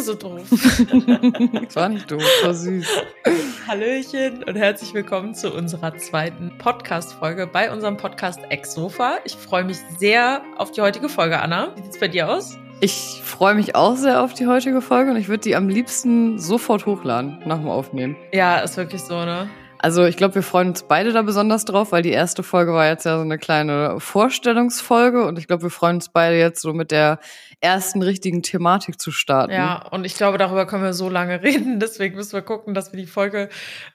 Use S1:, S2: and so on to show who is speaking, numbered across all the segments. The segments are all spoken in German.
S1: du so doof?
S2: das war nicht doof, war süß.
S1: Hallöchen und herzlich willkommen zu unserer zweiten Podcast-Folge bei unserem Podcast Ex-Sofa. Ich freue mich sehr auf die heutige Folge, Anna. Wie sieht's bei dir aus?
S2: Ich freue mich auch sehr auf die heutige Folge und ich würde die am liebsten sofort hochladen nach dem Aufnehmen.
S1: Ja, ist wirklich so, ne?
S2: Also ich glaube, wir freuen uns beide da besonders drauf, weil die erste Folge war jetzt ja so eine kleine Vorstellungsfolge und ich glaube, wir freuen uns beide jetzt so mit der ersten richtigen Thematik zu starten.
S1: Ja, und ich glaube, darüber können wir so lange reden. Deswegen müssen wir gucken, dass wir die Folge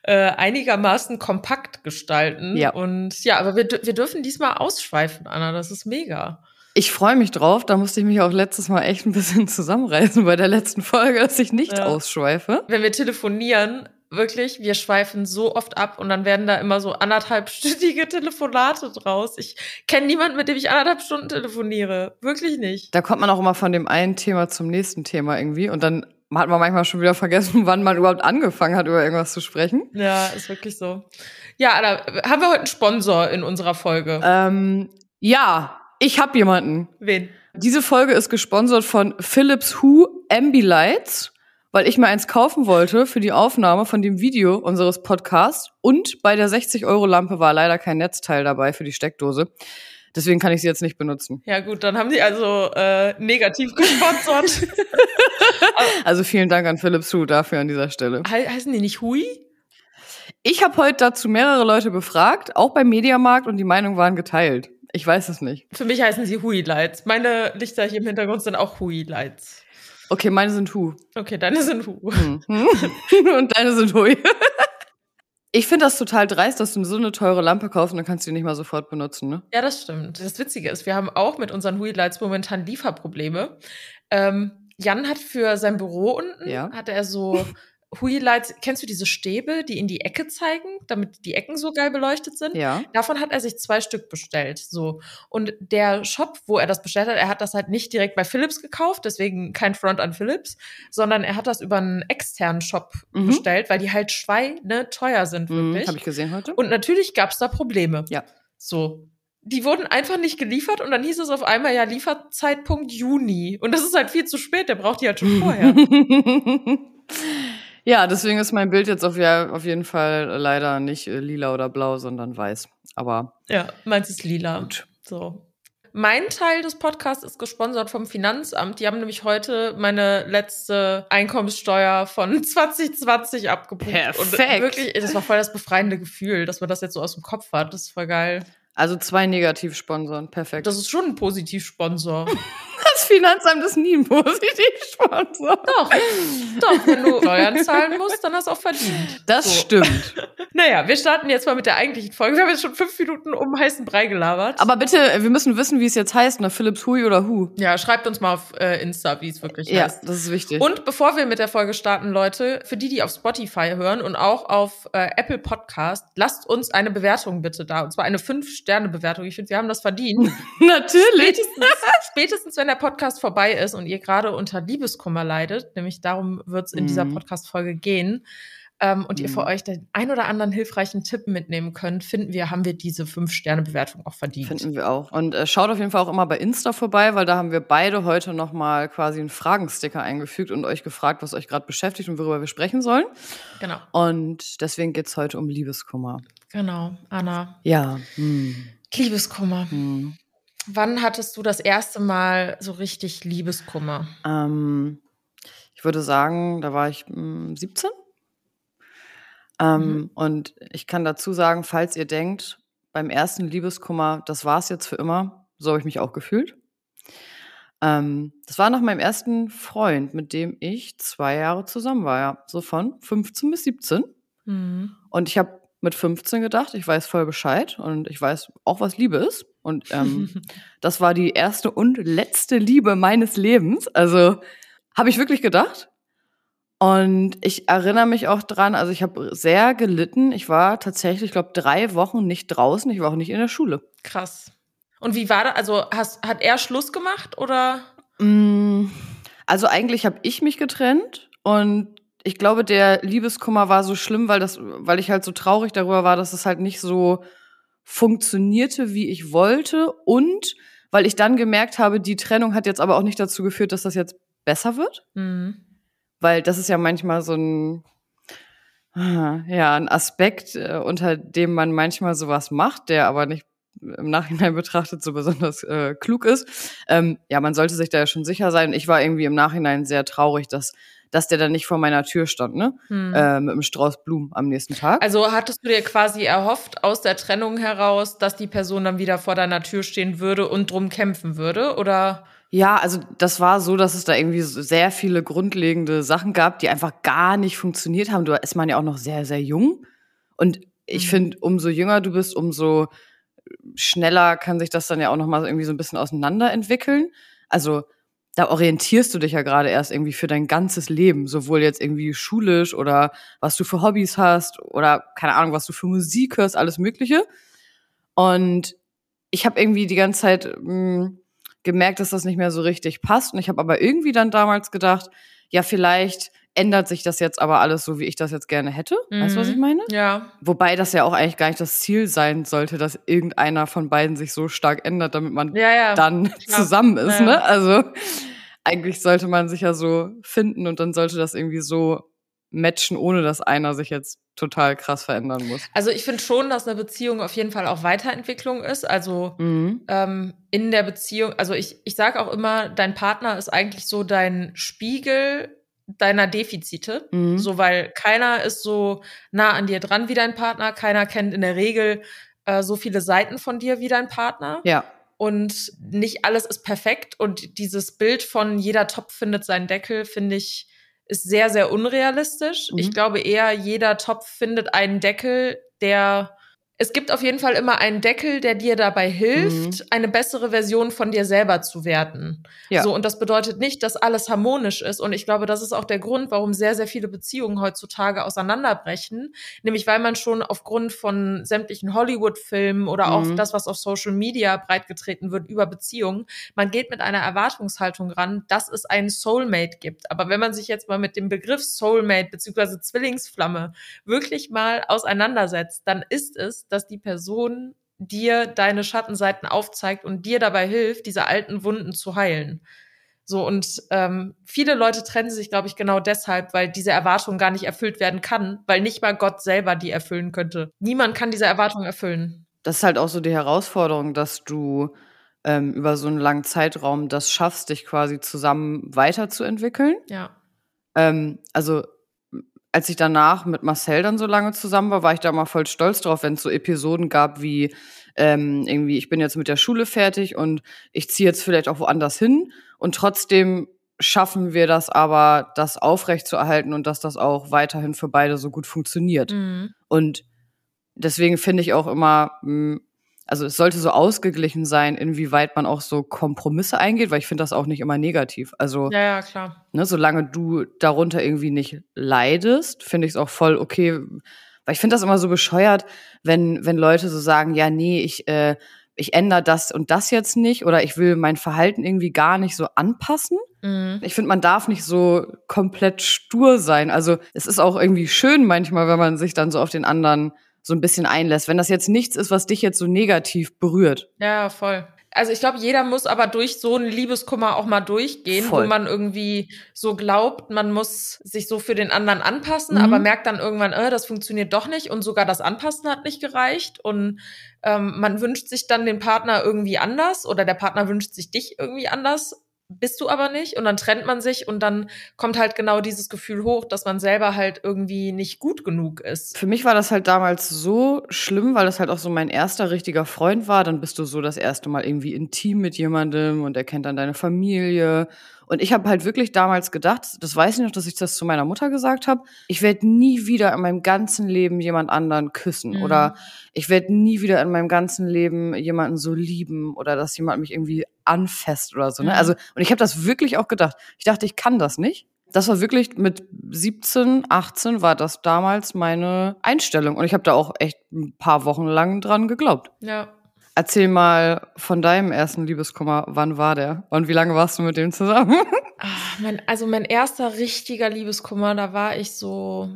S1: äh, einigermaßen kompakt gestalten.
S2: Ja.
S1: Und ja, aber wir, wir dürfen diesmal ausschweifen, Anna. Das ist mega.
S2: Ich freue mich drauf. Da musste ich mich auch letztes Mal echt ein bisschen zusammenreißen bei der letzten Folge, dass ich nicht
S1: Ja.
S2: ausschweife.
S1: Wenn wir telefonieren, wirklich, wir schweifen so oft ab und dann werden da immer so anderthalbstündige Telefonate draus. Ich kenne niemanden, mit dem ich anderthalb Stunden telefoniere. Wirklich nicht.
S2: Da kommt man auch immer von dem einen Thema zum nächsten Thema irgendwie und dann hat man manchmal schon wieder vergessen, wann man überhaupt angefangen hat, über irgendwas zu sprechen.
S1: Ja, ist wirklich so. Ja, Anna, haben wir heute einen Sponsor in unserer Folge?
S2: Ähm, ja, ich habe jemanden.
S1: Wen?
S2: Diese Folge ist gesponsert von Philips Hue Ambilights, weil ich mir eins kaufen wollte für die Aufnahme von dem Video unseres Podcasts und bei der 60-Euro-Lampe war leider kein Netzteil dabei für die Steckdose. Deswegen kann ich sie jetzt nicht benutzen.
S1: Ja gut, dann haben sie also äh, negativ gesponsert.
S2: Also vielen Dank an Philips Hue dafür an dieser Stelle.
S1: He heißen die nicht Hui?
S2: Ich habe heute dazu mehrere Leute befragt, auch beim Mediamarkt, und die Meinungen waren geteilt. Ich weiß es nicht.
S1: Für mich heißen sie Hui Lights. Meine Lichter hier im Hintergrund sind auch Hui Lights.
S2: Okay, meine sind Hu.
S1: Okay, deine sind Hu.
S2: Hm. und deine sind Hui. Ich finde das total dreist, dass du so eine teure Lampe kaufst und dann kannst du die nicht mal sofort benutzen, ne?
S1: Ja, das stimmt. Das Witzige ist, wir haben auch mit unseren Hui Lights momentan Lieferprobleme. Ähm, Jan hat für sein Büro unten,
S2: Ja.
S1: hat er so Hui Lights, kennst du diese Stäbe, die in die Ecke zeigen, damit die Ecken so geil beleuchtet sind?
S2: Ja.
S1: Davon hat er sich zwei Stück bestellt. So. Und der Shop, wo er das bestellt hat, er hat das halt nicht direkt bei Philips gekauft, deswegen kein Front an Philips, sondern er hat das über einen externen Shop
S2: Mhm.
S1: bestellt, weil die halt schweine teuer sind,
S2: Mhm,
S1: wirklich.
S2: Habe ich gesehen heute.
S1: Und natürlich gab es da Probleme.
S2: Ja.
S1: So. Die wurden einfach nicht geliefert und dann hieß es auf einmal, ja, Lieferzeitpunkt Juni. Und das ist halt viel zu spät, der braucht die halt schon vorher.
S2: ja, deswegen ist mein Bild jetzt auf, ja, auf jeden Fall leider nicht äh, lila oder blau, sondern weiß. Aber
S1: ja, meins ist lila.
S2: gut.
S1: So. Mein Teil des Podcasts ist gesponsert vom Finanzamt. Die haben nämlich heute meine letzte Einkommenssteuer von 2020 abgebucht. Und
S2: Perfekt.
S1: wirklich, das war voll das befreiende Gefühl, dass man das jetzt so aus dem Kopf hat. Das ist voll geil.
S2: Also zwei Negativsponsoren, perfekt.
S1: Das ist schon ein Positivsponsor.
S2: Das Finanzamt ist nie ein Positivsponsor.
S1: doch, doch, wenn du Steuern zahlen musst, dann hast du auch verdient.
S2: Das
S1: So.
S2: stimmt.
S1: Naja, wir starten jetzt mal mit der eigentlichen Folge. Wir haben jetzt schon fünf Minuten um heißen Brei gelabert.
S2: Aber bitte, wir müssen wissen, wie es jetzt heißt, ne? Philips Hui oder Hu.
S1: ja, schreibt uns mal auf äh, Insta, wie es wirklich
S2: Ja,
S1: heißt.
S2: das ist wichtig.
S1: Und bevor wir mit der Folge starten, Leute, für die, die auf Spotify hören und auch auf äh, Apple Podcast, lasst uns eine Bewertung bitte da. Und zwar eine 5-Sterne-Bewertung. Ich finde, wir haben das verdient.
S2: Natürlich.
S1: Spätestens, spätestens, wenn der Podcast vorbei ist und ihr gerade unter Liebeskummer leidet, nämlich darum wird es in dieser
S2: Mhm.
S1: Podcast-Folge gehen, ähm, und ihr
S2: Mhm.
S1: für euch den ein oder anderen hilfreichen Tipp mitnehmen könnt, finden wir, haben wir diese 5-Sterne-Bewertung auch verdient.
S2: Finden wir auch. Und äh, schaut auf jeden Fall auch immer bei Insta vorbei, weil da haben wir beide heute nochmal quasi einen Fragensticker eingefügt und euch gefragt, was euch gerade beschäftigt und worüber wir sprechen sollen.
S1: Genau,
S2: Und deswegen geht's heute um Liebeskummer.
S1: genau. Anna,
S2: Ja. Hm.
S1: Liebeskummer.
S2: Hm.
S1: Wann hattest du das erste Mal so richtig Liebeskummer?
S2: Ähm, ich würde sagen, da war ich hm, 17. Ähm,
S1: Mhm.
S2: Und ich kann dazu sagen, falls ihr denkt, beim ersten Liebeskummer, das war's jetzt für immer, so habe ich mich auch gefühlt. Ähm, das war nach meinem ersten Freund, mit dem ich zwei Jahre zusammen war, ja. So von 15 bis 17.
S1: Mhm.
S2: Und ich habe mit 15 gedacht, ich weiß voll Bescheid und ich weiß auch, was Liebe ist. Und ähm, das war die erste und letzte Liebe meines Lebens. Also habe ich wirklich gedacht. Und ich erinnere mich auch dran, also ich habe sehr gelitten. Ich war tatsächlich, ich glaube, drei Wochen nicht draußen. Ich war auch nicht in der Schule.
S1: Krass. Und wie war das? Also hast, hat er Schluss gemacht oder?
S2: Mm, Also eigentlich habe ich mich getrennt und ich glaube, der Liebeskummer war so schlimm, weil das, weil ich halt so traurig darüber war, dass es halt nicht so funktionierte, wie ich wollte und weil ich dann gemerkt habe, die Trennung hat jetzt aber auch nicht dazu geführt, dass das jetzt besser wird.
S1: Mhm.
S2: weil das ist ja manchmal so ein, ja, ein Aspekt, äh, unter dem man manchmal sowas macht, der aber nicht im Nachhinein betrachtet so besonders äh, klug ist. Ähm, ja, man sollte sich da ja schon sicher sein. Ich war irgendwie im Nachhinein sehr traurig, dass dass der dann nicht vor meiner Tür stand, ne? Hm. Äh, mit einem Strauß Blumen am nächsten Tag.
S1: Also hattest du dir quasi erhofft aus der Trennung heraus, dass die Person dann wieder vor deiner Tür stehen würde und drum kämpfen würde, oder?
S2: Ja, also das war so, dass es da irgendwie sehr viele grundlegende Sachen gab, die einfach gar nicht funktioniert haben. Da ist man ja auch noch sehr, sehr jung. Und ich mhm. finde, umso jünger du bist, umso schneller kann sich das dann ja auch noch mal irgendwie so ein bisschen auseinanderentwickeln. Also da orientierst du dich ja gerade erst irgendwie für dein ganzes Leben, sowohl jetzt irgendwie schulisch oder was du für Hobbys hast oder keine Ahnung, was du für Musik hörst, alles Mögliche. Und ich habe irgendwie die ganze Zeit mh, hm, gemerkt, dass das nicht mehr so richtig passt. Und ich habe aber irgendwie dann damals gedacht, ja, vielleicht ändert sich das jetzt aber alles so, wie ich das jetzt gerne hätte. Mhm. Weißt du, was ich mhm. meine?
S1: Ja.
S2: Wobei das ja auch eigentlich gar nicht das Ziel sein sollte, dass irgendeiner von beiden sich so stark ändert, damit man
S1: ja, ja.
S2: dann ja. zusammen ist, ne? Also eigentlich sollte man sich ja so finden und dann sollte das irgendwie so matchen, ohne dass einer sich jetzt total krass verändern muss.
S1: Also ich finde schon, dass eine Beziehung auf jeden Fall auch Weiterentwicklung ist. Also mhm. ähm, in der Beziehung, also ich, ich sage auch immer, dein Partner ist eigentlich so dein Spiegel deiner Defizite. Mhm. So, weil keiner ist so nah an dir dran wie dein Partner, keiner kennt in der Regel äh, so viele Seiten von dir wie dein Partner.
S2: Ja.
S1: Und nicht alles ist perfekt. Und dieses Bild von jeder Topf findet seinen Deckel, finde ich, ist sehr, sehr unrealistisch. Mhm. Ich glaube eher, jeder Topf findet einen Deckel, der es gibt auf jeden Fall immer einen Deckel, der dir dabei hilft, mhm. eine bessere Version von dir selber zu werden. Ja. So, und das bedeutet nicht, dass alles harmonisch ist. Und ich glaube, das ist auch der Grund, warum sehr, sehr viele Beziehungen heutzutage auseinanderbrechen. Nämlich, weil man schon aufgrund von sämtlichen Hollywood-Filmen oder auch mhm. das, was auf Social Media breitgetreten wird über Beziehungen, man geht mit einer Erwartungshaltung ran, dass es einen Soulmate gibt. Aber wenn man sich jetzt mal mit dem Begriff Soulmate beziehungsweise Zwillingsflamme wirklich mal auseinandersetzt, dann ist es dass die Person dir deine Schattenseiten aufzeigt und dir dabei hilft, diese alten Wunden zu heilen. So, und ähm, viele Leute trennen sich, glaube ich, genau deshalb, weil diese Erwartung gar nicht erfüllt werden kann, weil nicht mal Gott selber die erfüllen könnte. Niemand kann diese Erwartung erfüllen.
S2: Das ist halt auch so die Herausforderung, dass du ähm, über so einen langen Zeitraum das schaffst, dich quasi zusammen weiterzuentwickeln.
S1: Ja.
S2: Ähm, also als ich danach mit Marcel dann so lange zusammen war, war ich da mal voll stolz drauf, wenn es so Episoden gab wie ähm, irgendwie, ich bin jetzt mit der Schule fertig und ich ziehe jetzt vielleicht auch woanders hin und trotzdem schaffen wir das aber, das aufrechtzuerhalten und dass das auch weiterhin für beide so gut funktioniert. Mhm. Und deswegen finde ich auch immer, mh, hm, also es sollte so ausgeglichen sein, inwieweit man auch so Kompromisse eingeht, weil ich finde das auch nicht immer negativ. Also
S1: ja, ja klar.
S2: Ne, solange du darunter irgendwie nicht leidest, finde ich es auch voll okay. Weil ich finde das immer so bescheuert, wenn wenn Leute so sagen, ja nee, ich äh, ich ändere das und das jetzt nicht oder ich will mein Verhalten irgendwie gar nicht so anpassen. Mhm. Ich finde, man darf nicht so komplett stur sein. Also es ist auch irgendwie schön manchmal, wenn man sich dann so auf den anderen so ein bisschen einlässt. Wenn das jetzt nichts ist, was dich jetzt so negativ berührt.
S1: Ja, voll. Also ich glaube, jeder muss aber durch so einen Liebeskummer auch mal durchgehen, Voll. wo man irgendwie so glaubt, man muss sich so für den anderen anpassen, mhm. aber merkt dann irgendwann, äh, das funktioniert doch nicht und sogar das Anpassen hat nicht gereicht und ähm, man wünscht sich dann den Partner irgendwie anders oder der Partner wünscht sich dich irgendwie anders bist du aber nicht und dann trennt man sich und dann kommt halt genau dieses Gefühl hoch, dass man selber halt irgendwie nicht gut genug ist.
S2: Für mich war das halt damals so schlimm, weil das halt auch so mein erster richtiger Freund war. Dann bist du so das erste Mal irgendwie intim mit jemandem und er kennt dann deine Familie und ich habe halt wirklich damals gedacht, das weiß ich noch, dass ich das zu meiner Mutter gesagt habe, ich werde nie wieder in meinem ganzen Leben jemand anderen küssen mhm. oder ich werde nie wieder in meinem ganzen Leben jemanden so lieben oder dass jemand mich irgendwie anfasst oder so. Ne? Also und ich habe das wirklich auch gedacht. Ich dachte, ich kann das nicht. Das war wirklich mit 17, 18 war das damals meine Einstellung und ich habe da auch echt ein paar Wochen lang dran geglaubt.
S1: Ja.
S2: Erzähl mal von deinem ersten Liebeskummer. Wann war der? Und wie lange warst du mit dem zusammen?
S1: Ach, mein, also mein erster richtiger Liebeskummer, da war ich so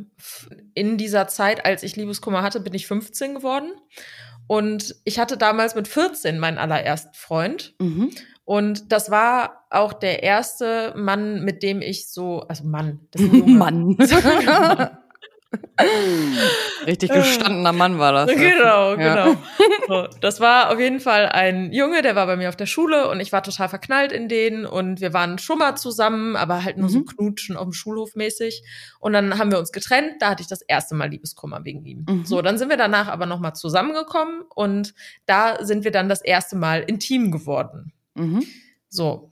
S1: in dieser Zeit, als ich Liebeskummer hatte, bin ich 15 geworden. Und ich hatte damals mit 14 meinen allerersten Freund. Mhm. Und das war auch der erste Mann, mit dem ich so, also Mann, das ist ein Junge.
S2: Mann. Richtig gestandener Mann war das.
S1: Genau, ja. genau. So, das war auf jeden Fall ein Junge, der war bei mir auf der Schule und ich war total verknallt in den und wir waren schon mal zusammen, aber halt nur mhm. so knutschen auf dem Schulhof mäßig. Und dann haben wir uns getrennt, da hatte ich das erste Mal Liebeskummer wegen ihm. Mhm. So, dann sind wir danach aber nochmal zusammengekommen und da sind wir dann das erste Mal intim geworden. Mhm. So.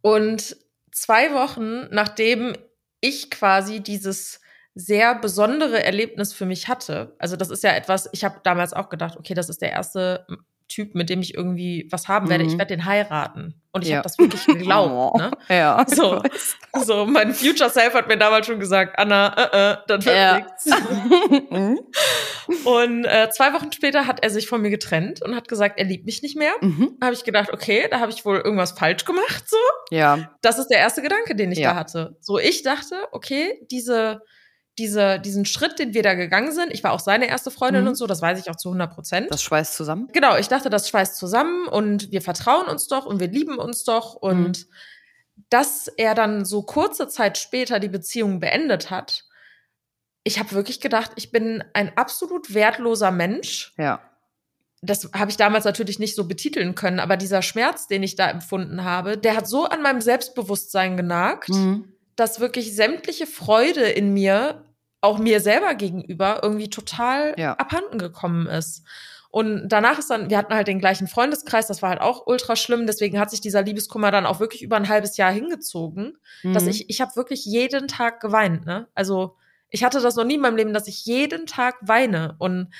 S1: Und zwei Wochen nachdem ich quasi dieses sehr besondere Erlebnis für mich hatte. Also das ist ja etwas, ich habe damals auch gedacht, okay, das ist der erste Typ, mit dem ich irgendwie was haben werde. Mhm. Ich werde den heiraten. Und ich ja. habe das wirklich geglaubt. Ne?
S2: Ja.
S1: So, so, mein Future Self hat mir damals schon gesagt, Anna, äh, äh, das wird ja. nichts. Mhm. und äh, zwei Wochen später hat er sich von mir getrennt und hat gesagt, er liebt mich nicht mehr. Mhm. habe ich gedacht, okay, da habe ich wohl irgendwas falsch gemacht. So.
S2: Ja.
S1: Das ist der erste Gedanke, den ich ja. da hatte. So, ich dachte, okay, diese diese, diesen Schritt, den wir da gegangen sind, ich war auch seine erste Freundin mhm. und so, das weiß ich auch zu 100 Prozent.
S2: Das schweißt zusammen?
S1: Genau, ich dachte, das schweißt zusammen und wir vertrauen uns doch und wir lieben uns doch und mhm. dass er dann so kurze Zeit später die Beziehung beendet hat, ich habe wirklich gedacht, ich bin ein absolut wertloser Mensch.
S2: Ja.
S1: Das habe ich damals natürlich nicht so betiteln können, aber dieser Schmerz, den ich da empfunden habe, der hat so an meinem Selbstbewusstsein genagt, mhm. dass wirklich sämtliche Freude in mir auch mir selber gegenüber irgendwie total ja. abhanden gekommen ist. Und danach ist dann, wir hatten halt den gleichen Freundeskreis, das war halt auch ultra schlimm. Deswegen hat sich dieser Liebeskummer dann auch wirklich über ein halbes Jahr hingezogen, mhm. dass ich, ich habe wirklich jeden Tag geweint. Ne? Also ich hatte das noch nie in meinem Leben, dass ich jeden Tag weine. Und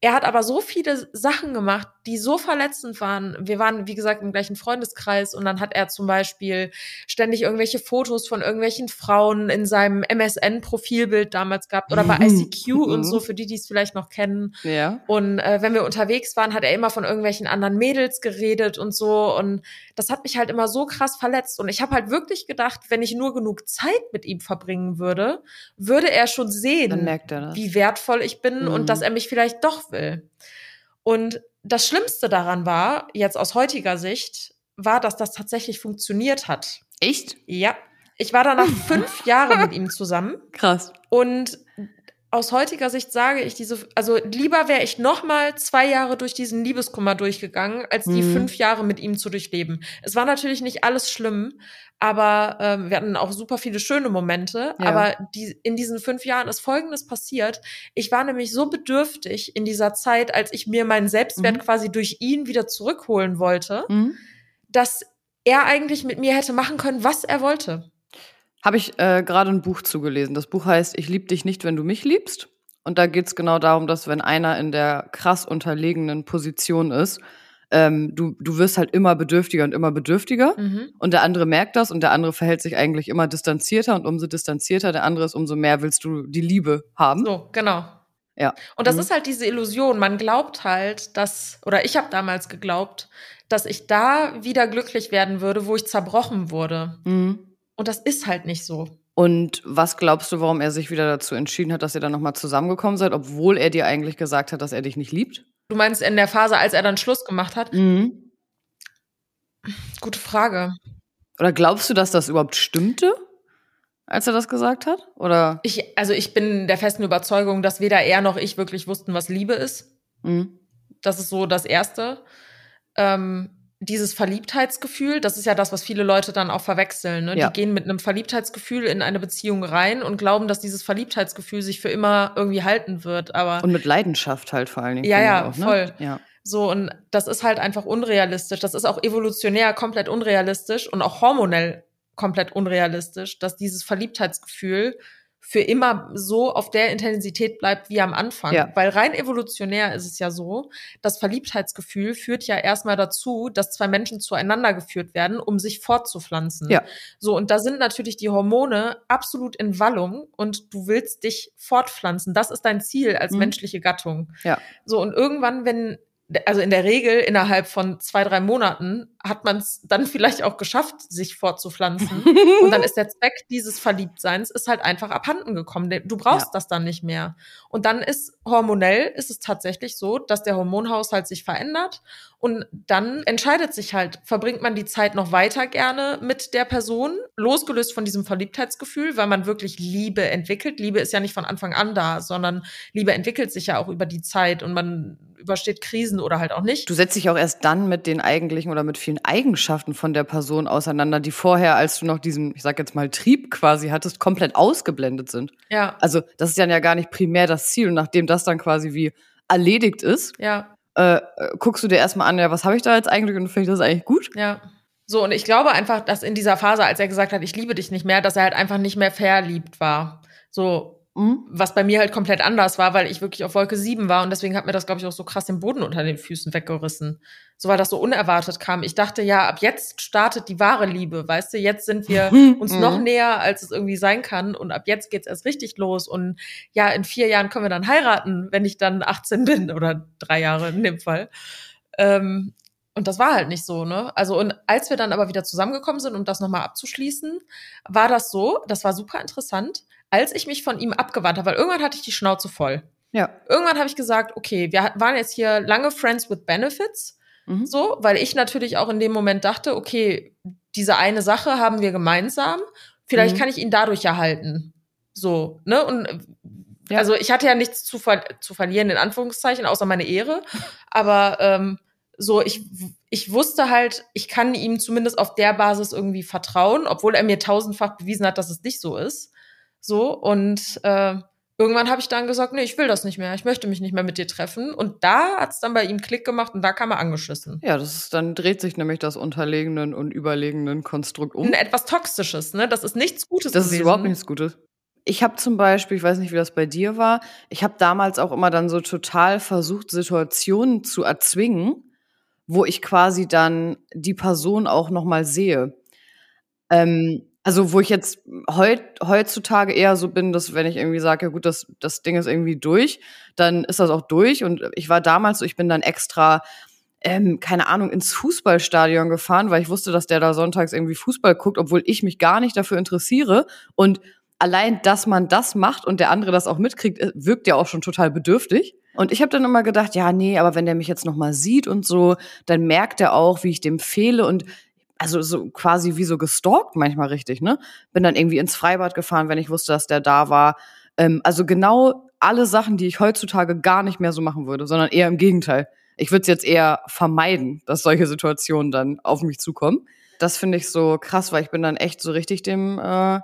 S1: er hat aber so viele Sachen gemacht, die so verletzend waren. Wir waren, wie gesagt, im gleichen Freundeskreis und dann hat er zum Beispiel ständig irgendwelche Fotos von irgendwelchen Frauen in seinem MSN-Profilbild damals gehabt oder bei mhm. ICQ und so, mhm. für die, die es vielleicht noch kennen.
S2: Ja.
S1: Und äh, wenn wir unterwegs waren, hat er immer von irgendwelchen anderen Mädels geredet und so. Und das hat mich halt immer so krass verletzt. Und ich habe halt wirklich gedacht, wenn ich nur genug Zeit mit ihm verbringen würde, würde er schon sehen,
S2: er
S1: wie wertvoll ich bin mhm. und dass er mich vielleicht doch will. Und das Schlimmste daran war, jetzt aus heutiger Sicht, war, dass das tatsächlich funktioniert hat.
S2: Echt?
S1: Ja. Ich war danach fünf Jahre mit ihm zusammen.
S2: Krass.
S1: Und aus heutiger Sicht sage ich diese, also lieber wäre ich noch mal zwei Jahre durch diesen Liebeskummer durchgegangen, als die mhm. fünf Jahre mit ihm zu durchleben. Es war natürlich nicht alles schlimm, aber ähm, wir hatten auch super viele schöne Momente. Ja. Aber die, in diesen fünf Jahren ist Folgendes passiert. Ich war nämlich so bedürftig in dieser Zeit, als ich mir meinen Selbstwert mhm. quasi durch ihn wieder zurückholen wollte, mhm. dass er eigentlich mit mir hätte machen können, was er wollte.
S2: Habe ich äh, gerade ein Buch zugelesen. Das Buch heißt Ich liebe dich nicht, wenn du mich liebst. Und da geht es genau darum, dass wenn einer in der krass unterlegenen Position ist, ähm, du, du wirst halt immer bedürftiger und immer bedürftiger. Mhm. Und der andere merkt das und der andere verhält sich eigentlich immer distanzierter und umso distanzierter der andere ist, umso mehr willst du die Liebe haben.
S1: So, genau.
S2: Ja.
S1: Und das mhm. ist halt diese Illusion. Man glaubt halt, dass, oder ich habe damals geglaubt, dass ich da wieder glücklich werden würde, wo ich zerbrochen wurde. Mhm. Und das ist halt nicht so.
S2: Und was glaubst du, warum er sich wieder dazu entschieden hat, dass ihr dann nochmal zusammengekommen seid, obwohl er dir eigentlich gesagt hat, dass er dich nicht liebt?
S1: Du meinst in der Phase, als er dann Schluss gemacht hat? Mhm. Gute Frage.
S2: Oder glaubst du, dass das überhaupt stimmte, als er das gesagt hat? Oder?
S1: Ich, also ich bin der festen Überzeugung, dass weder er noch ich wirklich wussten, was Liebe ist. Mhm. Das ist so das Erste. Ähm, dieses Verliebtheitsgefühl, das ist ja das, was viele Leute dann auch verwechseln. Ne? Ja. Die gehen mit einem Verliebtheitsgefühl in eine Beziehung rein und glauben, dass dieses Verliebtheitsgefühl sich für immer irgendwie halten wird. Aber
S2: und mit Leidenschaft halt vor allen Dingen.
S1: Ja, ja,
S2: auch,
S1: ne? voll. Ja. So, und das ist halt einfach unrealistisch. Das ist auch evolutionär komplett unrealistisch und auch hormonell komplett unrealistisch, dass dieses Verliebtheitsgefühl für immer so auf der Intensität bleibt wie am Anfang. Ja. Weil rein evolutionär ist es ja so, das Verliebtheitsgefühl führt ja erstmal dazu, dass zwei Menschen zueinander geführt werden, um sich fortzupflanzen.
S2: Ja.
S1: So, und da sind natürlich die Hormone absolut in Wallung und du willst dich fortpflanzen. Das ist dein Ziel als mhm. menschliche Gattung.
S2: Ja.
S1: So, und irgendwann, wenn also in der Regel innerhalb von zwei, drei Monaten hat man es dann vielleicht auch geschafft, sich fortzupflanzen. und dann ist der Zweck dieses Verliebtseins ist halt einfach abhanden gekommen. Du brauchst ja. das dann nicht mehr. Und dann ist hormonell ist es tatsächlich so, dass der Hormonhaushalt sich verändert und dann entscheidet sich halt, verbringt man die Zeit noch weiter gerne mit der Person, losgelöst von diesem Verliebtheitsgefühl, weil man wirklich Liebe entwickelt. Liebe ist ja nicht von Anfang an da, sondern Liebe entwickelt sich ja auch über die Zeit und man übersteht Krisen oder halt auch nicht.
S2: Du setzt dich auch erst dann mit den eigentlichen oder mit vielen Eigenschaften von der Person auseinander, die vorher, als du noch diesen, ich sag jetzt mal, Trieb quasi hattest, komplett ausgeblendet sind.
S1: Ja.
S2: Also das ist dann ja gar nicht primär das Ziel. Und nachdem das dann quasi wie erledigt ist,
S1: ja.
S2: äh, guckst du dir erstmal an, ja, was habe ich da jetzt eigentlich und finde ich das eigentlich gut?
S1: Ja. So, und ich glaube einfach, dass in dieser Phase, als er gesagt hat, ich liebe dich nicht mehr, dass er halt einfach nicht mehr verliebt war. So, Mhm. Was bei mir halt komplett anders war, weil ich wirklich auf Wolke 7 war und deswegen hat mir das, glaube ich, auch so krass den Boden unter den Füßen weggerissen. So weil das so unerwartet kam. Ich dachte, ja, ab jetzt startet die wahre Liebe, weißt du, jetzt sind wir uns mhm. noch näher, als es irgendwie sein kann und ab jetzt geht's erst richtig los und ja, in vier Jahren können wir dann heiraten, wenn ich dann 18 bin oder drei Jahre in dem Fall. Ähm, und das war halt nicht so, ne? Also, und als wir dann aber wieder zusammengekommen sind, um das nochmal abzuschließen, war das so, das war super interessant als ich mich von ihm abgewandt habe, weil irgendwann hatte ich die Schnauze voll.
S2: Ja.
S1: Irgendwann habe ich gesagt, okay, wir waren jetzt hier lange Friends with Benefits, mhm. so, weil ich natürlich auch in dem Moment dachte, okay, diese eine Sache haben wir gemeinsam, vielleicht mhm. kann ich ihn dadurch erhalten. So, ne? Und ja. also ich hatte ja nichts zu, ver zu verlieren, in Anführungszeichen, außer meine Ehre. Aber ähm, so, ich, ich wusste halt, ich kann ihm zumindest auf der Basis irgendwie vertrauen, obwohl er mir tausendfach bewiesen hat, dass es nicht so ist. So, und äh, irgendwann habe ich dann gesagt, nee, ich will das nicht mehr, ich möchte mich nicht mehr mit dir treffen. Und da hat es dann bei ihm Klick gemacht und da kam er angeschissen.
S2: Ja, das ist, dann dreht sich nämlich das unterlegenen und überlegenen Konstrukt um.
S1: Ein etwas Toxisches, ne? Das ist nichts Gutes.
S2: Das gewesen. ist überhaupt nichts Gutes. Ich habe zum Beispiel, ich weiß nicht, wie das bei dir war, ich habe damals auch immer dann so total versucht, Situationen zu erzwingen, wo ich quasi dann die Person auch noch mal sehe. Ähm, also, wo ich jetzt heut, heutzutage eher so bin, dass wenn ich irgendwie sage, ja gut, das, das Ding ist irgendwie durch, dann ist das auch durch. Und ich war damals so, ich bin dann extra, ähm, keine Ahnung, ins Fußballstadion gefahren, weil ich wusste, dass der da sonntags irgendwie Fußball guckt, obwohl ich mich gar nicht dafür interessiere. Und allein, dass man das macht und der andere das auch mitkriegt, äh, wirkt ja auch schon total bedürftig. Und ich habe dann immer gedacht, ja, nee, aber wenn der mich jetzt noch mal sieht und so, dann merkt er auch, wie ich dem fehle und also so quasi wie so gestalkt manchmal richtig, ne? Bin dann irgendwie ins Freibad gefahren, wenn ich wusste, dass der da war. Ähm, also genau alle Sachen, die ich heutzutage gar nicht mehr so machen würde, sondern eher im Gegenteil. Ich würde es jetzt eher vermeiden, dass solche Situationen dann auf mich zukommen. Das finde ich so krass, weil ich bin dann echt so richtig dem äh,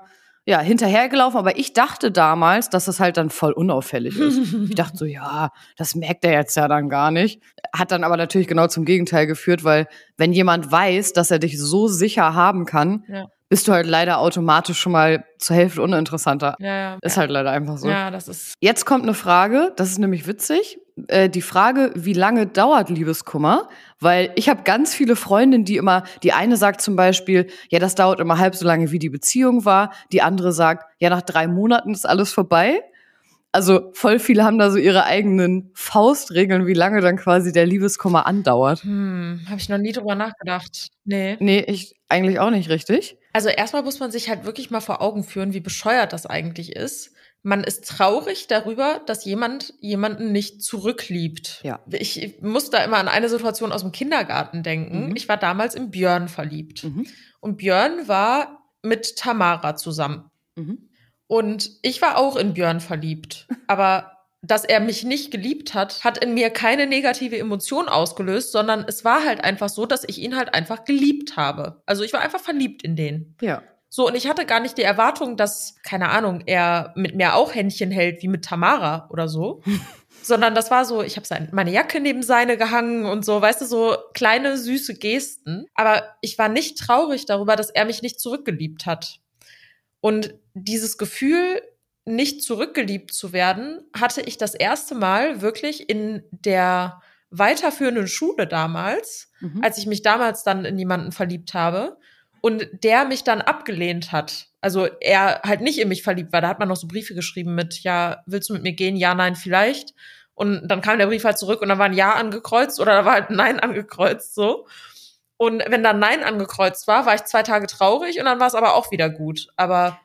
S2: ja, hinterhergelaufen, aber ich dachte damals, dass das halt dann voll unauffällig ist. ich dachte so, ja, das merkt er jetzt ja dann gar nicht. Hat dann aber natürlich genau zum Gegenteil geführt, weil wenn jemand weiß, dass er dich so sicher haben kann, ja bist du halt leider automatisch schon mal zur Hälfte uninteressanter.
S1: Ja, ja.
S2: Ist halt leider einfach so.
S1: Ja, das ist.
S2: Jetzt kommt eine Frage, das ist nämlich witzig. Äh, die Frage, wie lange dauert Liebeskummer? Weil ich habe ganz viele Freundinnen, die immer, die eine sagt zum Beispiel, ja, das dauert immer halb so lange, wie die Beziehung war. Die andere sagt, ja, nach drei Monaten ist alles vorbei. Also voll viele haben da so ihre eigenen Faustregeln, wie lange dann quasi der Liebeskummer andauert.
S1: Hm, habe ich noch nie drüber nachgedacht. Nee.
S2: Nee, ich eigentlich auch nicht richtig.
S1: Also erstmal muss man sich halt wirklich mal vor Augen führen, wie bescheuert das eigentlich ist. Man ist traurig darüber, dass jemand jemanden nicht zurückliebt.
S2: Ja.
S1: Ich muss da immer an eine Situation aus dem Kindergarten denken. Mhm. Ich war damals in Björn verliebt. Mhm. Und Björn war mit Tamara zusammen. Mhm. Und ich war auch in Björn verliebt. Aber dass er mich nicht geliebt hat, hat in mir keine negative Emotion ausgelöst, sondern es war halt einfach so, dass ich ihn halt einfach geliebt habe. Also ich war einfach verliebt in den.
S2: Ja.
S1: So, und ich hatte gar nicht die Erwartung, dass, keine Ahnung, er mit mir auch Händchen hält, wie mit Tamara oder so. sondern das war so, ich habe meine Jacke neben seine gehangen und so, weißt du, so kleine süße Gesten. Aber ich war nicht traurig darüber, dass er mich nicht zurückgeliebt hat. Und dieses Gefühl, nicht zurückgeliebt zu werden, hatte ich das erste Mal wirklich in der weiterführenden Schule damals, mhm. als ich mich damals dann in jemanden verliebt habe und der mich dann abgelehnt hat. Also er halt nicht in mich verliebt war. Da hat man noch so Briefe geschrieben mit, ja, willst du mit mir gehen? Ja, nein, vielleicht. Und dann kam der Brief halt zurück und da war ein Ja angekreuzt oder da war halt ein Nein angekreuzt, so. Und wenn dann Nein angekreuzt war, war ich zwei Tage traurig und dann war es aber auch wieder gut. Aber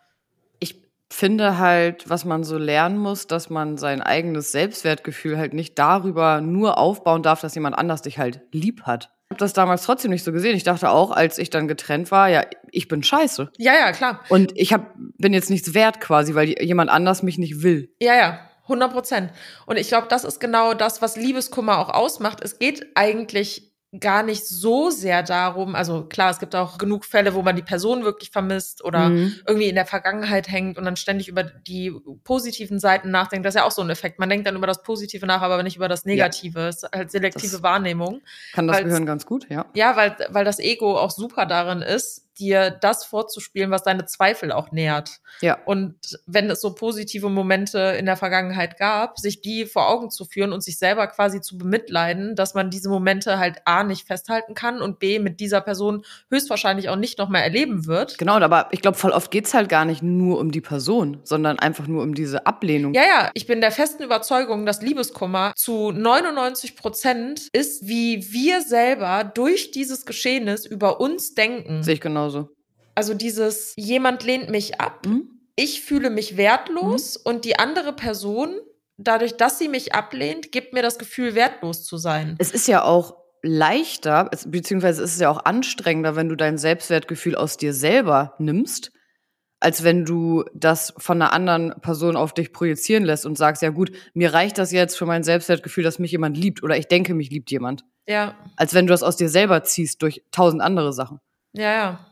S2: ich finde halt, was man so lernen muss, dass man sein eigenes Selbstwertgefühl halt nicht darüber nur aufbauen darf, dass jemand anders dich halt lieb hat. Ich habe das damals trotzdem nicht so gesehen. Ich dachte auch, als ich dann getrennt war, ja, ich bin scheiße.
S1: Ja, ja, klar.
S2: Und ich hab, bin jetzt nichts wert quasi, weil jemand anders mich nicht will.
S1: Ja, ja. 100 Prozent. Und ich glaube, das ist genau das, was Liebeskummer auch ausmacht. Es geht eigentlich gar nicht so sehr darum, also klar, es gibt auch genug Fälle, wo man die Person wirklich vermisst oder mhm. irgendwie in der Vergangenheit hängt und dann ständig über die positiven Seiten nachdenkt. Das ist ja auch so ein Effekt. Man denkt dann über das Positive nach, aber nicht über das Negative. Ja. Das ist halt selektive das Wahrnehmung.
S2: Kann das Gehirn ganz gut, ja.
S1: Ja, weil, weil das Ego auch super darin ist, dir das vorzuspielen, was deine Zweifel auch nährt.
S2: Ja.
S1: Und wenn es so positive Momente in der Vergangenheit gab, sich die vor Augen zu führen und sich selber quasi zu bemitleiden, dass man diese Momente halt A nicht festhalten kann und B mit dieser Person höchstwahrscheinlich auch nicht noch mehr erleben wird.
S2: Genau, aber ich glaube, voll oft geht's halt gar nicht nur um die Person, sondern einfach nur um diese Ablehnung.
S1: Ja, ja, ich bin der festen Überzeugung, dass Liebeskummer zu 99 Prozent ist, wie wir selber durch dieses Geschehnis über uns denken.
S2: Sehe ich genauso genauso.
S1: Also dieses, jemand lehnt mich ab, mhm. ich fühle mich wertlos mhm. und die andere Person, dadurch, dass sie mich ablehnt, gibt mir das Gefühl, wertlos zu sein.
S2: Es ist ja auch leichter, beziehungsweise ist es ja auch anstrengender, wenn du dein Selbstwertgefühl aus dir selber nimmst, als wenn du das von einer anderen Person auf dich projizieren lässt und sagst, ja gut, mir reicht das jetzt für mein Selbstwertgefühl, dass mich jemand liebt oder ich denke, mich liebt jemand.
S1: Ja.
S2: Als wenn du das aus dir selber ziehst durch tausend andere Sachen.
S1: Ja, ja.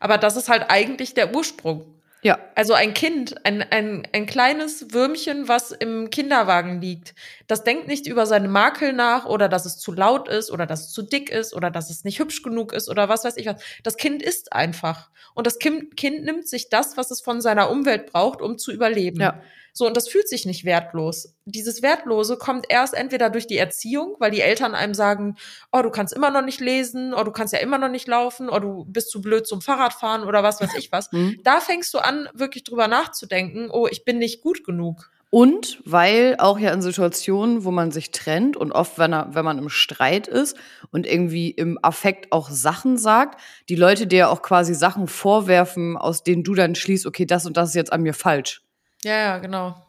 S1: Aber das ist halt eigentlich der Ursprung.
S2: Ja.
S1: Also ein Kind, ein, ein, ein kleines Würmchen, was im Kinderwagen liegt, das denkt nicht über seine Makel nach oder dass es zu laut ist oder dass es zu dick ist oder dass es nicht hübsch genug ist oder was weiß ich was. Das Kind ist einfach. Und das Kind, kind nimmt sich das, was es von seiner Umwelt braucht, um zu überleben.
S2: Ja.
S1: So, und das fühlt sich nicht wertlos. Dieses Wertlose kommt erst entweder durch die Erziehung, weil die Eltern einem sagen, oh, du kannst immer noch nicht lesen, oh, du kannst ja immer noch nicht laufen, oh, du bist zu blöd zum Fahrradfahren oder was weiß ich was. Mhm. Da fängst du an, wirklich drüber nachzudenken, oh, ich bin nicht gut genug.
S2: Und weil auch ja in Situationen, wo man sich trennt und oft, wenn, er, wenn man im Streit ist und irgendwie im Affekt auch Sachen sagt, die Leute dir auch quasi Sachen vorwerfen, aus denen du dann schließt, okay, das und das ist jetzt an mir falsch.
S1: Ja, ja, genau.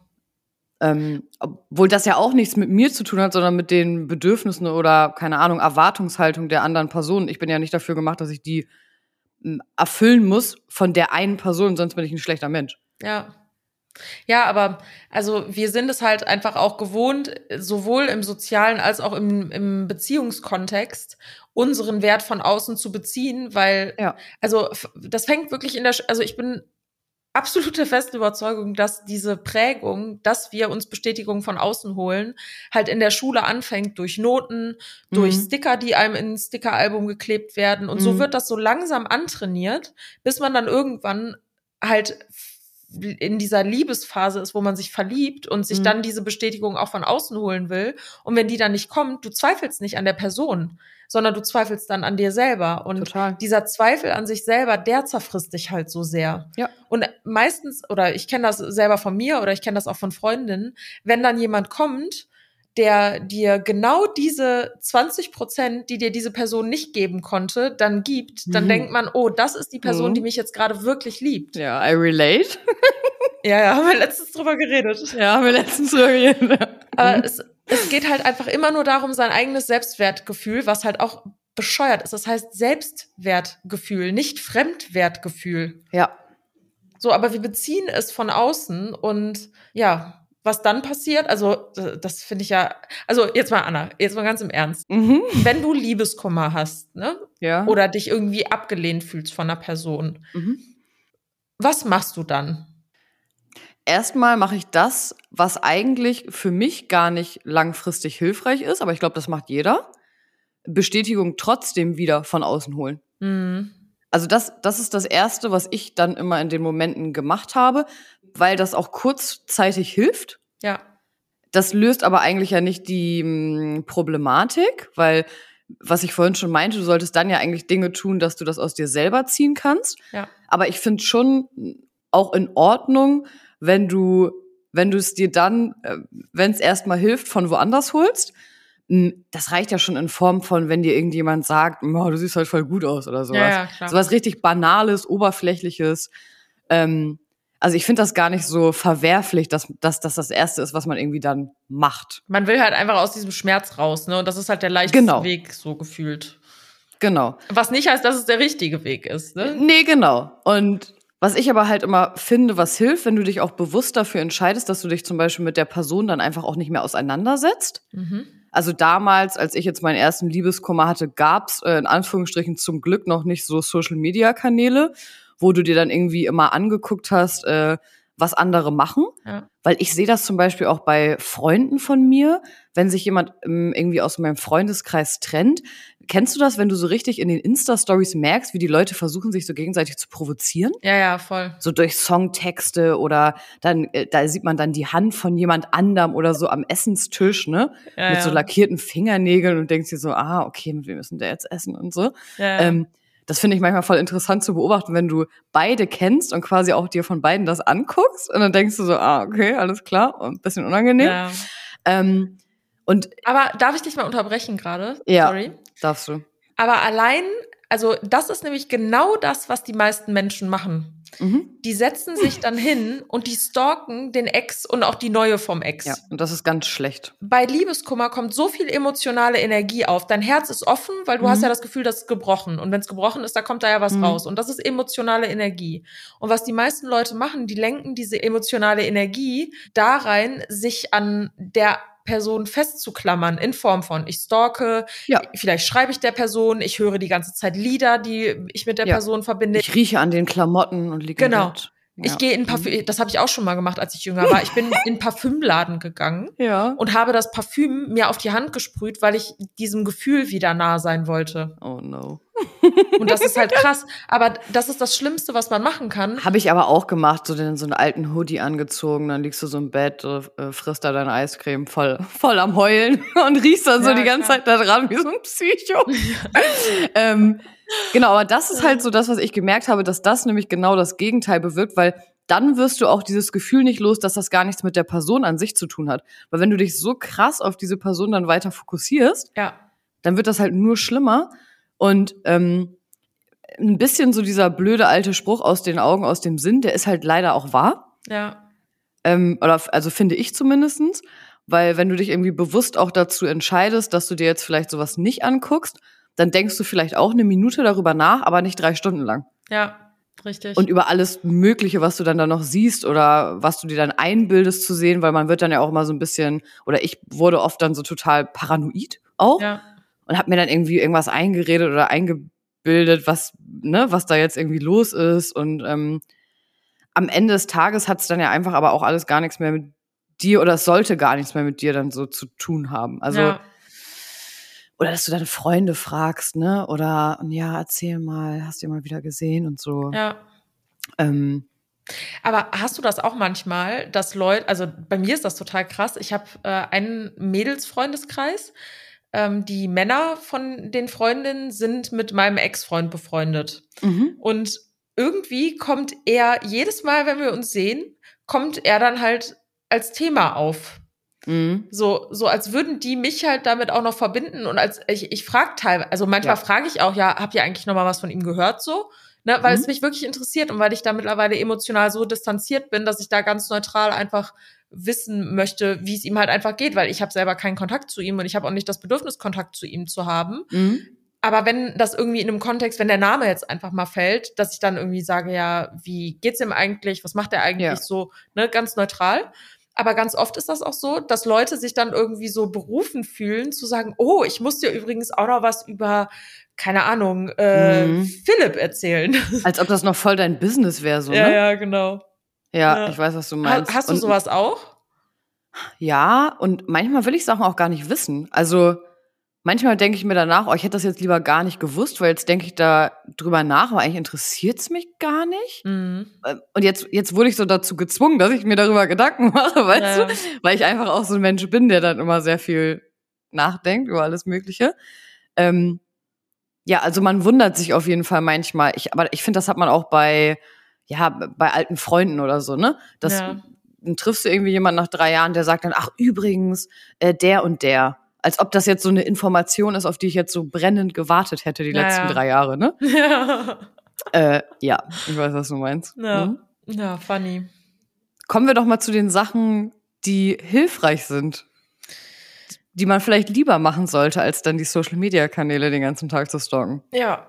S2: Ähm, obwohl das ja auch nichts mit mir zu tun hat, sondern mit den Bedürfnissen oder, keine Ahnung, Erwartungshaltung der anderen Person. Ich bin ja nicht dafür gemacht, dass ich die hm, erfüllen muss von der einen Person, sonst bin ich ein schlechter Mensch.
S1: Ja. Ja, aber also wir sind es halt einfach auch gewohnt, sowohl im sozialen als auch im, im Beziehungskontext, unseren Wert von außen zu beziehen, weil,
S2: ja.
S1: also das fängt wirklich in der, also ich bin absolute feste Überzeugung, dass diese Prägung, dass wir uns Bestätigung von außen holen, halt in der Schule anfängt durch Noten, mhm. durch Sticker, die einem in ein Stickeralbum geklebt werden. Und mhm. so wird das so langsam antrainiert, bis man dann irgendwann halt in dieser Liebesphase ist, wo man sich verliebt und sich mhm. dann diese Bestätigung auch von außen holen will. Und wenn die dann nicht kommt, du zweifelst nicht an der Person, sondern du zweifelst dann an dir selber. Und
S2: Total.
S1: dieser Zweifel an sich selber, der zerfrisst dich halt so sehr.
S2: Ja.
S1: Und meistens, oder ich kenne das selber von mir oder ich kenne das auch von Freundinnen, wenn dann jemand kommt, der dir genau diese 20 Prozent, die dir diese Person nicht geben konnte, dann gibt, dann mhm. denkt man, oh, das ist die Person, mhm. die mich jetzt gerade wirklich liebt.
S2: Ja, I relate.
S1: ja, ja, haben wir letztens drüber geredet.
S2: Ja, haben wir letztens drüber geredet.
S1: Aber mhm. es, es geht halt einfach immer nur darum, sein eigenes Selbstwertgefühl, was halt auch bescheuert ist. Das heißt Selbstwertgefühl, nicht Fremdwertgefühl.
S2: Ja.
S1: So, aber wir beziehen es von außen und ja, was dann passiert, also das finde ich ja, also jetzt mal Anna, jetzt mal ganz im Ernst. Mhm. Wenn du Liebeskummer hast, ne?
S2: Ja.
S1: Oder dich irgendwie abgelehnt fühlst von einer Person, mhm. was machst du dann?
S2: Erstmal mache ich das, was eigentlich für mich gar nicht langfristig hilfreich ist, aber ich glaube, das macht jeder. Bestätigung trotzdem wieder von außen holen. Mhm. Also das, das ist das Erste, was ich dann immer in den Momenten gemacht habe, weil das auch kurzzeitig hilft.
S1: Ja.
S2: Das löst aber eigentlich ja nicht die m, hm, Problematik, weil was ich vorhin schon meinte, du solltest dann ja eigentlich Dinge tun, dass du das aus dir selber ziehen kannst.
S1: Ja.
S2: Aber ich finde schon auch in Ordnung, wenn du wenn du es dir dann, äh, wenn es erstmal hilft, von woanders holst, das reicht ja schon in Form von, wenn dir irgendjemand sagt, oh, du siehst halt voll gut aus oder sowas. Ja, ja. Sowas richtig Banales, Oberflächliches. Ähm, also ich finde das gar nicht so verwerflich, dass, dass, dass das Erste ist, was man irgendwie dann macht.
S1: Man will halt einfach aus diesem Schmerz raus, ne? Und das ist halt der leichteste genau. Weg, so gefühlt.
S2: Genau.
S1: Was nicht heißt, dass es der richtige Weg ist, ne?
S2: Nee, genau. Und was ich aber halt immer finde, was hilft, wenn du dich auch bewusst dafür entscheidest, dass du dich zum Beispiel mit der Person dann einfach auch nicht mehr auseinandersetzt. Mhm. Also damals, als ich jetzt meinen ersten Liebeskummer hatte, gab's äh, in Anführungsstrichen zum Glück noch nicht so Social-Media-Kanäle, wo du dir dann irgendwie immer angeguckt hast, äh, was andere machen. Ja. Weil ich sehe das zum Beispiel auch bei Freunden von mir, wenn sich jemand ähm, irgendwie aus meinem Freundeskreis trennt. Kennst du das, wenn du so richtig in den Insta-Stories merkst, wie die Leute versuchen, sich so gegenseitig zu provozieren?
S1: Ja, ja, voll.
S2: So durch Songtexte oder dann, äh, da sieht man dann die Hand von jemand anderem oder so am Essenstisch, ne? Ja, Mit ja. so lackierten Fingernägeln und denkst dir so, ah, okay, mit wem müssen der jetzt essen und so. Ähm, das finde ich manchmal voll interessant zu beobachten, wenn du beide kennst und quasi auch dir von beiden das anguckst und dann denkst du so, ah, okay, alles klar, ein bisschen unangenehm. Ja. Ähm, und
S1: Aber darf ich dich mal unterbrechen gerade?
S2: Ja, Sorry. darfst du.
S1: Aber allein, also das ist nämlich genau das, was die meisten Menschen machen. Mhm. Die setzen sich dann hin und die stalken den Ex und auch die neue vom Ex.
S2: Ja, und das ist ganz schlecht.
S1: Bei Liebeskummer kommt so viel emotionale Energie auf. Dein Herz ist offen, weil du mhm. hast ja das Gefühl, das ist gebrochen. Und wenn es gebrochen ist, da kommt da ja was mhm. raus. Und das ist emotionale Energie. Und was die meisten Leute machen, die lenken diese emotionale Energie da rein, sich an der Person festzuklammern in Form von ich stalke, ja. vielleicht schreibe ich der Person, ich höre die ganze Zeit Lieder, die ich mit der ja. Person verbinde.
S2: Ich rieche an den Klamotten und liege
S1: Genau. Ich gehe in Parfüm, mhm. das habe ich auch schon mal gemacht, als ich jünger war. Ich bin in Parfümladen gegangen ja. und habe das Parfüm mir auf die Hand gesprüht, weil ich diesem Gefühl wieder nah sein wollte.
S2: Oh no.
S1: Und das ist halt krass. Aber das ist das Schlimmste, was man machen kann.
S2: Habe ich aber auch gemacht, so den so einen alten Hoodie angezogen, dann liegst du so im Bett, äh, frisst da deine Eiscreme voll, voll am Heulen und riechst dann ja, so die ganze Zeit da dran wie so ein Psycho. ähm, genau, aber das ist halt so das, was ich gemerkt habe, dass das nämlich genau das Gegenteil bewirkt, weil dann wirst du auch dieses Gefühl nicht los, dass das gar nichts mit der Person an sich zu tun hat. Weil wenn du dich so krass auf diese Person dann weiter fokussierst, ja. dann wird das halt nur schlimmer. Und ähm, ein bisschen so dieser blöde alte Spruch aus den Augen, aus dem Sinn, der ist halt leider auch wahr.
S1: Ja.
S2: Ähm, oder also finde ich zumindestens, weil wenn du dich irgendwie bewusst auch dazu entscheidest, dass du dir jetzt vielleicht sowas nicht anguckst, dann denkst du vielleicht auch eine Minute darüber nach, aber nicht drei Stunden lang.
S1: Ja, richtig.
S2: Und über alles Mögliche, was du dann da noch siehst oder was du dir dann einbildest zu sehen, weil man wird dann ja auch immer so ein bisschen, oder ich wurde oft dann so total paranoid auch. Ja und habe mir dann irgendwie irgendwas eingeredet oder eingebildet, was, ne, was da jetzt irgendwie los ist. Und ähm, am Ende des Tages hat es dann ja einfach aber auch alles gar nichts mehr mit dir oder es sollte gar nichts mehr mit dir dann so zu tun haben. Also ja. Oder dass du deine Freunde fragst, ne? Oder ja, erzähl mal, hast du ihn mal wieder gesehen und so.
S1: Ja. Ähm, aber hast du das auch manchmal, dass Leute, also bei mir ist das total krass. Ich habe äh, einen Mädelsfreundeskreis, ähm, die Männer von den Freundinnen sind mit meinem Ex-Freund befreundet. Mhm. Und irgendwie kommt er jedes Mal, wenn wir uns sehen, kommt er dann halt als Thema auf. Mhm. So, so als würden die mich halt damit auch noch verbinden und als ich, ich frage teilweise, also manchmal ja. frage ich auch, ja, habt ihr eigentlich noch mal was von ihm gehört so? Ne, weil mhm. es mich wirklich interessiert und weil ich da mittlerweile emotional so distanziert bin, dass ich da ganz neutral einfach wissen möchte, wie es ihm halt einfach geht, weil ich habe selber keinen Kontakt zu ihm und ich habe auch nicht das Bedürfnis, Kontakt zu ihm zu haben. Mhm. Aber wenn das irgendwie in einem Kontext, wenn der Name jetzt einfach mal fällt, dass ich dann irgendwie sage, ja, wie geht's ihm eigentlich, was macht er eigentlich ja. so, ne, ganz neutral. Aber ganz oft ist das auch so, dass Leute sich dann irgendwie so berufen fühlen, zu sagen, oh, ich muss dir übrigens auch noch was über, keine Ahnung, äh, mhm. Philipp erzählen.
S2: Als ob das noch voll dein Business wäre, so,
S1: ne? Ja, ja, genau.
S2: Ja, ja, ich weiß, was du meinst.
S1: Hast du und, sowas auch?
S2: Ja, und manchmal will ich Sachen auch gar nicht wissen. Also manchmal denke ich mir danach, oh, ich hätte das jetzt lieber gar nicht gewusst, weil jetzt denke ich da drüber nach, aber eigentlich interessiert es mich gar nicht. Mhm. Ähm, und jetzt, jetzt wurde ich so dazu gezwungen, dass ich mir darüber Gedanken mache, weißt ja. du? Weil ich einfach auch so ein Mensch bin, der dann immer sehr viel nachdenkt über alles Mögliche. Ähm, ja, also man wundert sich auf jeden Fall manchmal. Ich, aber ich finde, das hat man auch bei ja, bei alten Freunden oder so, ne? Das, ja. dann triffst du irgendwie jemanden nach drei Jahren, der sagt dann, ach übrigens, äh, der und der. Als ob das jetzt so eine Information ist, auf die ich jetzt so brennend gewartet hätte die
S1: Ja,
S2: letzten drei Jahre, ne?
S1: Ja.
S2: Äh, ja, ich weiß, was du meinst.
S1: Ja.
S2: Mhm.
S1: ja, funny.
S2: Kommen wir doch mal zu den Sachen, die hilfreich sind. Die man vielleicht lieber machen sollte, als dann die Social-Media-Kanäle den ganzen Tag zu stalken.
S1: Ja.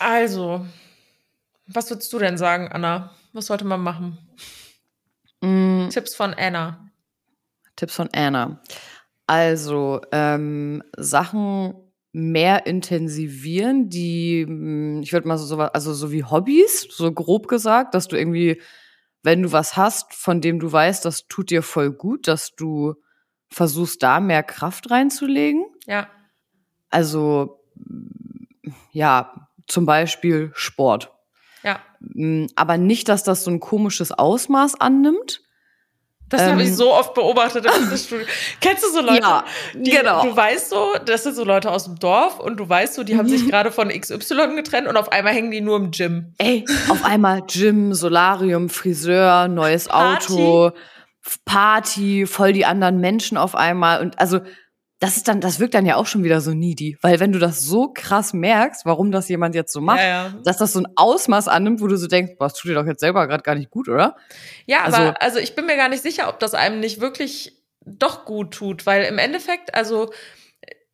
S1: Also, was würdest du denn sagen, Anna? Was sollte man machen?
S2: Mm,
S1: Tipps von Anna.
S2: Tipps von Anna. Also, ähm, Sachen mehr intensivieren, die, mm, ich würde mal so, so, also so wie Hobbys, so grob gesagt, dass du irgendwie, wenn du was hast, von dem du weißt, das tut dir voll gut, dass du versuchst, da mehr Kraft reinzulegen.
S1: Ja.
S2: Also, ja, zum Beispiel Sport.
S1: Ja.
S2: Mm, Aber nicht, dass das so ein komisches Ausmaß annimmt.
S1: Das habe ich
S2: Ähm.
S1: so oft beobachtet im Fitnessstudio. Kennst du so Leute?
S2: Ja,
S1: die,
S2: genau.
S1: Du weißt so, das sind so Leute aus dem Dorf und du weißt so, die haben
S2: Mhm.
S1: sich gerade von XY getrennt und auf einmal hängen die nur im Gym.
S2: Ey, auf einmal Gym, Solarium, Friseur, neues. Auto, Party, voll die anderen Menschen auf einmal. Und also, das ist dann, das wirkt dann ja auch schon wieder so needy. Weil wenn du das so krass merkst, warum das jemand jetzt so macht,
S1: Ja, ja.
S2: dass das so ein Ausmaß annimmt, wo du so denkst, boah, das tut dir doch jetzt selber gerade gar nicht gut, oder?
S1: Ja, aber
S2: Also-
S1: also, ich bin mir gar nicht sicher, ob das einem nicht wirklich doch gut tut, weil im Endeffekt, also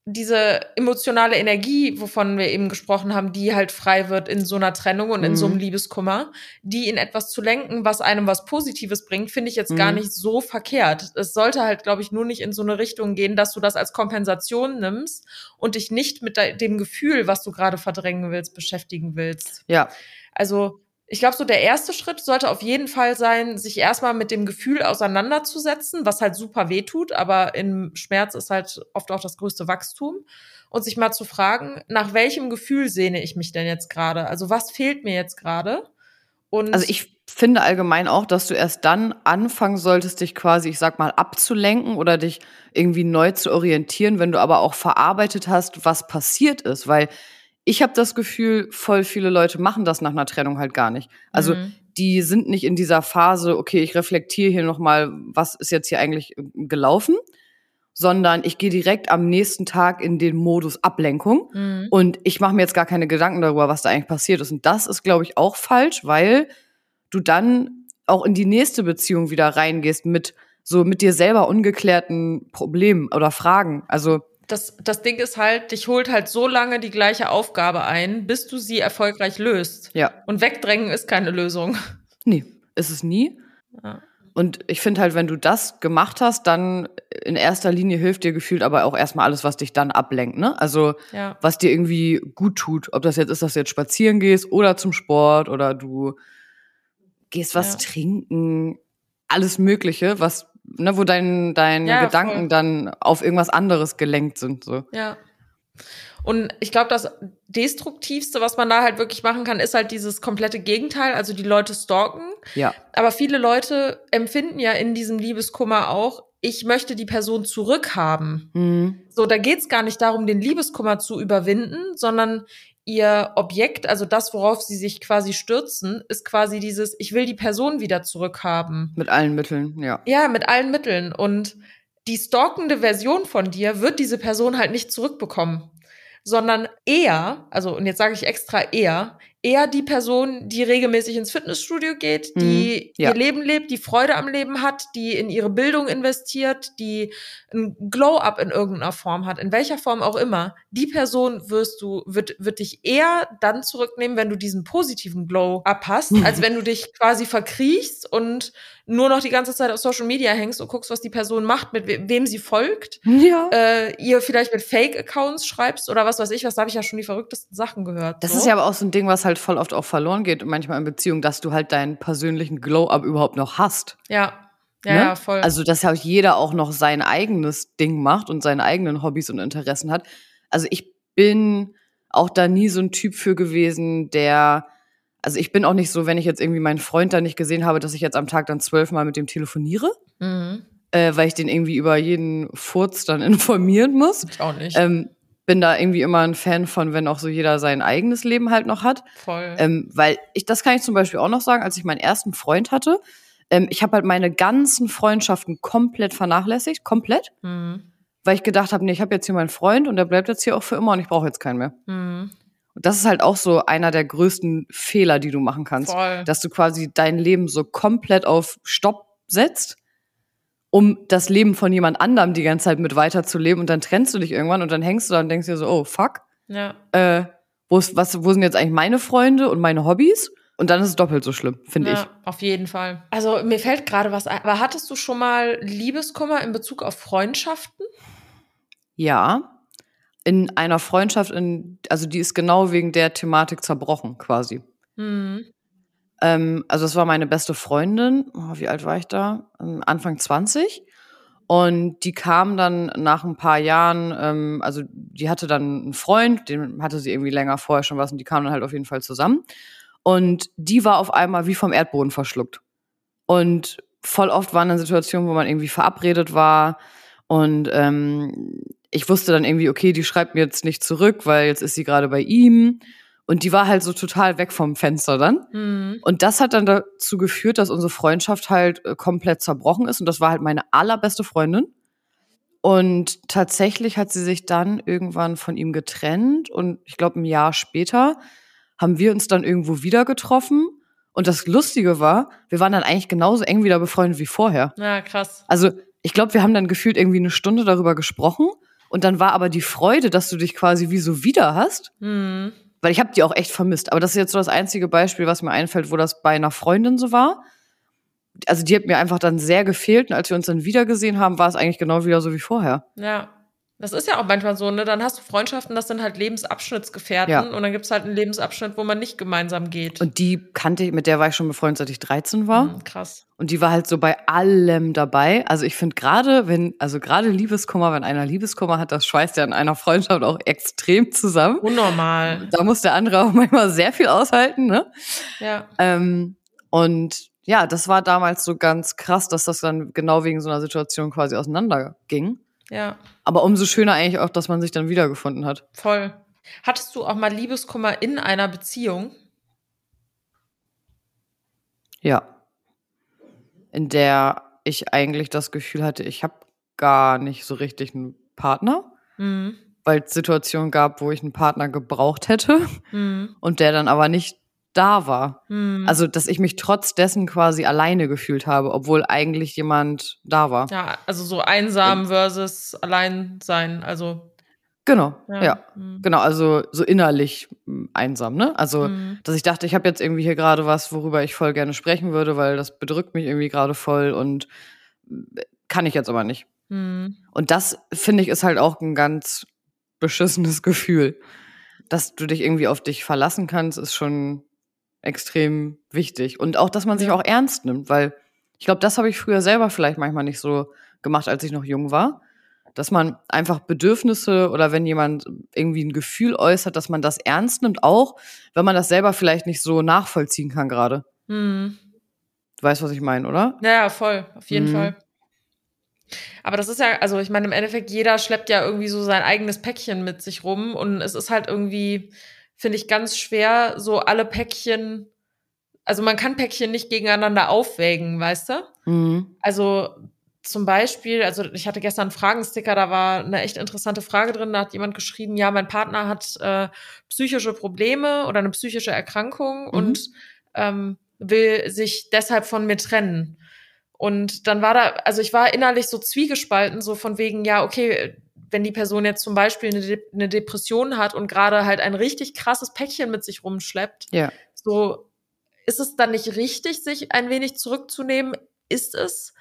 S1: diese emotionale Energie, wovon wir eben gesprochen haben, die halt frei wird in so einer Trennung und in
S2: Mhm.
S1: so einem Liebeskummer, die in etwas zu lenken, was einem was Positives bringt, finde ich jetzt gar
S2: Mhm.
S1: nicht so verkehrt. Es sollte halt, glaube ich, nur nicht in so eine Richtung gehen, dass du das als Kompensation nimmst und dich nicht mit de- dem Gefühl, was du gerade verdrängen willst, beschäftigen willst.
S2: Ja.
S1: Also ich glaube, so der erste Schritt sollte auf jeden Fall sein, sich erstmal mit dem Gefühl auseinanderzusetzen, was halt super weh tut, aber im Schmerz ist halt oft auch das größte Wachstum. Und sich mal zu fragen, nach welchem Gefühl sehne ich mich denn jetzt gerade? Also was fehlt mir jetzt gerade? Und
S2: Also ich finde allgemein auch, dass du erst dann anfangen solltest, dich quasi, ich sag mal, abzulenken oder dich irgendwie neu zu orientieren, wenn du aber auch verarbeitet hast, was passiert ist. Weil ich habe das Gefühl, voll viele Leute machen das nach einer Trennung halt gar nicht. Also
S1: Mhm.
S2: die sind nicht in dieser Phase, okay, ich reflektiere hier nochmal, was ist jetzt hier eigentlich gelaufen, sondern ich gehe direkt am nächsten Tag in den Modus Ablenkung.
S1: Mhm.
S2: Und ich mache mir jetzt gar keine Gedanken darüber, was da eigentlich passiert ist. Und das ist, glaube ich, auch falsch, weil du dann auch in die nächste Beziehung wieder reingehst mit so mit dir selber ungeklärten Problemen oder Fragen. Also
S1: das, das Ding ist halt, dich holt halt so lange die gleiche Aufgabe ein, bis du sie erfolgreich löst.
S2: ja,
S1: Und wegdrängen ist keine Lösung.
S2: nee, ist es nie.
S1: Ja.
S2: Und ich finde halt, wenn du das gemacht hast, dann in erster Linie hilft dir gefühlt aber auch erstmal alles, was dich dann ablenkt, ne? Also
S1: Ja.
S2: was dir irgendwie gut tut. Ob das jetzt ist, dass du jetzt spazieren gehst oder zum Sport oder du gehst was
S1: Ja.
S2: trinken, alles Mögliche, was, ne, wo dein, deine
S1: Ja,
S2: Gedanken
S1: voll.
S2: dann auf irgendwas anderes gelenkt sind. So.
S1: Ja. Und ich glaube, das Destruktivste, was man da halt wirklich machen kann, ist halt dieses komplette Gegenteil, also die Leute stalken.
S2: Ja.
S1: Aber viele Leute empfinden ja in diesem Liebeskummer auch, ich möchte die Person zurückhaben.
S2: Mhm.
S1: So, da geht's gar nicht darum, den Liebeskummer zu überwinden, sondern ihr Objekt, also das, worauf sie sich quasi stürzen, ist quasi dieses, ich will die Person wieder zurückhaben.
S2: Mit allen Mitteln, ja.
S1: Ja, mit allen Mitteln. Und die stalkende Version von dir wird diese Person halt nicht zurückbekommen, sondern eher, also und jetzt sage ich extra eher, eher die Person, die regelmäßig ins Fitnessstudio geht, die
S2: Mhm, ja.
S1: ihr Leben lebt, die Freude am Leben hat, die in ihre Bildung investiert, die ein Glow-up in irgendeiner Form hat, in welcher Form auch immer. Die Person wirst du, wird, wird dich eher dann zurücknehmen, wenn du diesen positiven Glow-up hast, als wenn du dich quasi verkriechst und nur noch die ganze Zeit auf Social Media hängst und guckst, was die Person macht, mit we wem sie folgt,
S2: Ja.
S1: äh, ihr vielleicht mit Fake-Accounts schreibst oder was weiß ich, was da habe ich ja schon die verrücktesten Sachen gehört.
S2: Das
S1: so.
S2: ist ja aber auch so ein Ding, was halt voll oft auch verloren geht, manchmal in Beziehungen, dass du halt deinen persönlichen Glow-up überhaupt noch hast.
S1: ja, ja,
S2: ne?
S1: ja, voll.
S2: Also, dass ja jeder auch noch sein eigenes Ding macht und seine eigenen Hobbys und Interessen hat. Also, ich bin auch da nie so ein Typ für gewesen, der, also ich bin auch nicht so, wenn ich jetzt irgendwie meinen Freund da nicht gesehen habe, dass ich jetzt am Tag dann zwölfmal mit dem telefoniere,
S1: mhm.
S2: äh, weil ich den irgendwie über jeden Furz dann informieren muss.
S1: Ich auch nicht.
S2: Ähm, bin da irgendwie immer ein Fan von, wenn auch so jeder sein eigenes Leben halt noch hat.
S1: voll.
S2: Ähm, weil ich, das kann ich zum Beispiel auch noch sagen, als ich meinen ersten Freund hatte, Ähm, ich habe halt meine ganzen Freundschaften komplett vernachlässigt, komplett. Mhm. Weil ich gedacht habe, nee, ich habe jetzt hier meinen Freund und der bleibt jetzt hier auch für immer und ich brauche jetzt keinen mehr. Mhm. Und das ist halt auch so einer der größten Fehler, die du machen kannst. Voll. Dass du quasi dein Leben so komplett auf Stopp setzt, um das Leben von jemand anderem die ganze Zeit mit weiterzuleben und dann trennst du dich irgendwann und dann hängst du da und denkst dir so, oh fuck. Ja. Äh, wo, ist, was, wo sind jetzt eigentlich meine Freunde und meine Hobbys? Und dann ist es doppelt so schlimm, finde ja, ich.
S1: Auf jeden Fall. Also mir fällt gerade was ein. Aber hattest du schon mal Liebeskummer in Bezug auf Freundschaften?
S2: Ja in einer Freundschaft, in, also die ist genau wegen der Thematik zerbrochen, quasi. Mhm. Ähm, also es war meine beste Freundin, oh, wie alt war ich da? Ähm, Anfang 20. Und die kam dann nach ein paar Jahren, ähm, also die hatte dann einen Freund, den hatte sie irgendwie länger vorher schon was und die kamen dann halt auf jeden Fall zusammen. Und die war auf einmal wie vom Erdboden verschluckt. Und voll oft waren dann Situationen, wo man irgendwie verabredet war und ähm, ich wusste dann irgendwie, okay, die schreibt mir jetzt nicht zurück, weil jetzt ist sie gerade bei ihm. Und die war halt so total weg vom Fenster dann. Mhm. Und das hat dann dazu geführt, dass unsere Freundschaft halt äh, komplett zerbrochen ist. Und das war halt meine allerbeste Freundin. Und tatsächlich hat sie sich dann irgendwann von ihm getrennt. Und ich glaube, ein Jahr später haben wir uns dann irgendwo wieder getroffen. Und das Lustige war, wir waren dann eigentlich genauso eng wieder befreundet wie vorher.
S1: Ja, krass.
S2: Also ich glaube, wir haben dann gefühlt irgendwie eine Stunde darüber gesprochen. Und dann war aber die Freude, dass du dich quasi wie so wieder hast. Mhm. Weil ich habe die auch echt vermisst. Aber das ist jetzt so das einzige Beispiel, was mir einfällt, wo das bei einer Freundin so war. Also die hat mir einfach dann sehr gefehlt. Und als wir uns dann wiedergesehen haben, war es eigentlich genau wieder so wie vorher.
S1: Ja. Das ist ja auch manchmal so, ne? Dann hast du Freundschaften, das sind halt Lebensabschnittsgefährten ja. und dann gibt's halt einen Lebensabschnitt, wo man nicht gemeinsam geht.
S2: Und die kannte ich, mit der war ich schon befreundet, seit ich 13 war.
S1: Mhm, krass.
S2: Und die war halt so bei allem dabei. Also ich finde gerade, wenn, also gerade Liebeskummer, wenn einer Liebeskummer hat, das schweißt ja in einer Freundschaft auch extrem zusammen.
S1: Unnormal.
S2: Da muss der andere auch manchmal sehr viel aushalten, ne?
S1: Ja.
S2: Ähm, und ja, das war damals so ganz krass, dass das dann genau wegen so einer Situation quasi auseinanderging.
S1: Ja.
S2: Aber umso schöner eigentlich auch, dass man sich dann wiedergefunden hat.
S1: Voll. Hattest du auch mal Liebeskummer in einer Beziehung?
S2: Ja. In der ich eigentlich das Gefühl hatte, ich habe gar nicht so richtig einen Partner. Mhm. Weil es Situationen gab, wo ich einen Partner gebraucht hätte mhm. und der dann aber nicht da war. Hm. Also, dass ich mich trotz dessen quasi alleine gefühlt habe, obwohl eigentlich jemand da war.
S1: Ja, also so einsam versus allein sein, also.
S2: Genau, ja. ja. Hm. Genau, also so innerlich hm, einsam, ne? Also, hm. dass ich dachte, ich habe jetzt irgendwie hier gerade was, worüber ich voll gerne sprechen würde, weil das bedrückt mich irgendwie gerade voll und äh, kann ich jetzt aber nicht. Hm. Und das, finde ich, ist halt auch ein ganz beschissenes Gefühl. Dass du dich irgendwie auf dich verlassen kannst, ist schon extrem wichtig. Und auch, dass man sich auch ernst nimmt, weil ich glaube, das habe ich früher selber vielleicht manchmal nicht so gemacht, als ich noch jung war. Dass man einfach Bedürfnisse oder wenn jemand irgendwie ein Gefühl äußert, dass man das ernst nimmt, auch wenn man das selber vielleicht nicht so nachvollziehen kann gerade. Mhm. Du weißt, was ich meine, oder?
S1: Ja, voll, auf jeden mhm. Fall. Aber das ist ja, also ich meine, im Endeffekt, jeder schleppt ja irgendwie so sein eigenes Päckchen mit sich rum und es ist halt irgendwie, finde ich ganz schwer, so alle Päckchen, also man kann Päckchen nicht gegeneinander aufwägen, weißt du? Mhm. Also zum Beispiel, also ich hatte gestern einen Fragensticker, da war eine echt interessante Frage drin, da hat jemand geschrieben, ja, mein Partner hat äh, psychische Probleme oder eine psychische Erkrankung mhm. und ähm, will sich deshalb von mir trennen. Und dann war da, also ich war innerlich so zwiegespalten, so von wegen, ja, okay, wenn die Person jetzt zum Beispiel eine, De eine Depression hat und gerade halt ein richtig krasses Päckchen mit sich rumschleppt,
S2: ja.
S1: so ist es dann nicht richtig, sich ein wenig zurückzunehmen? Ist es,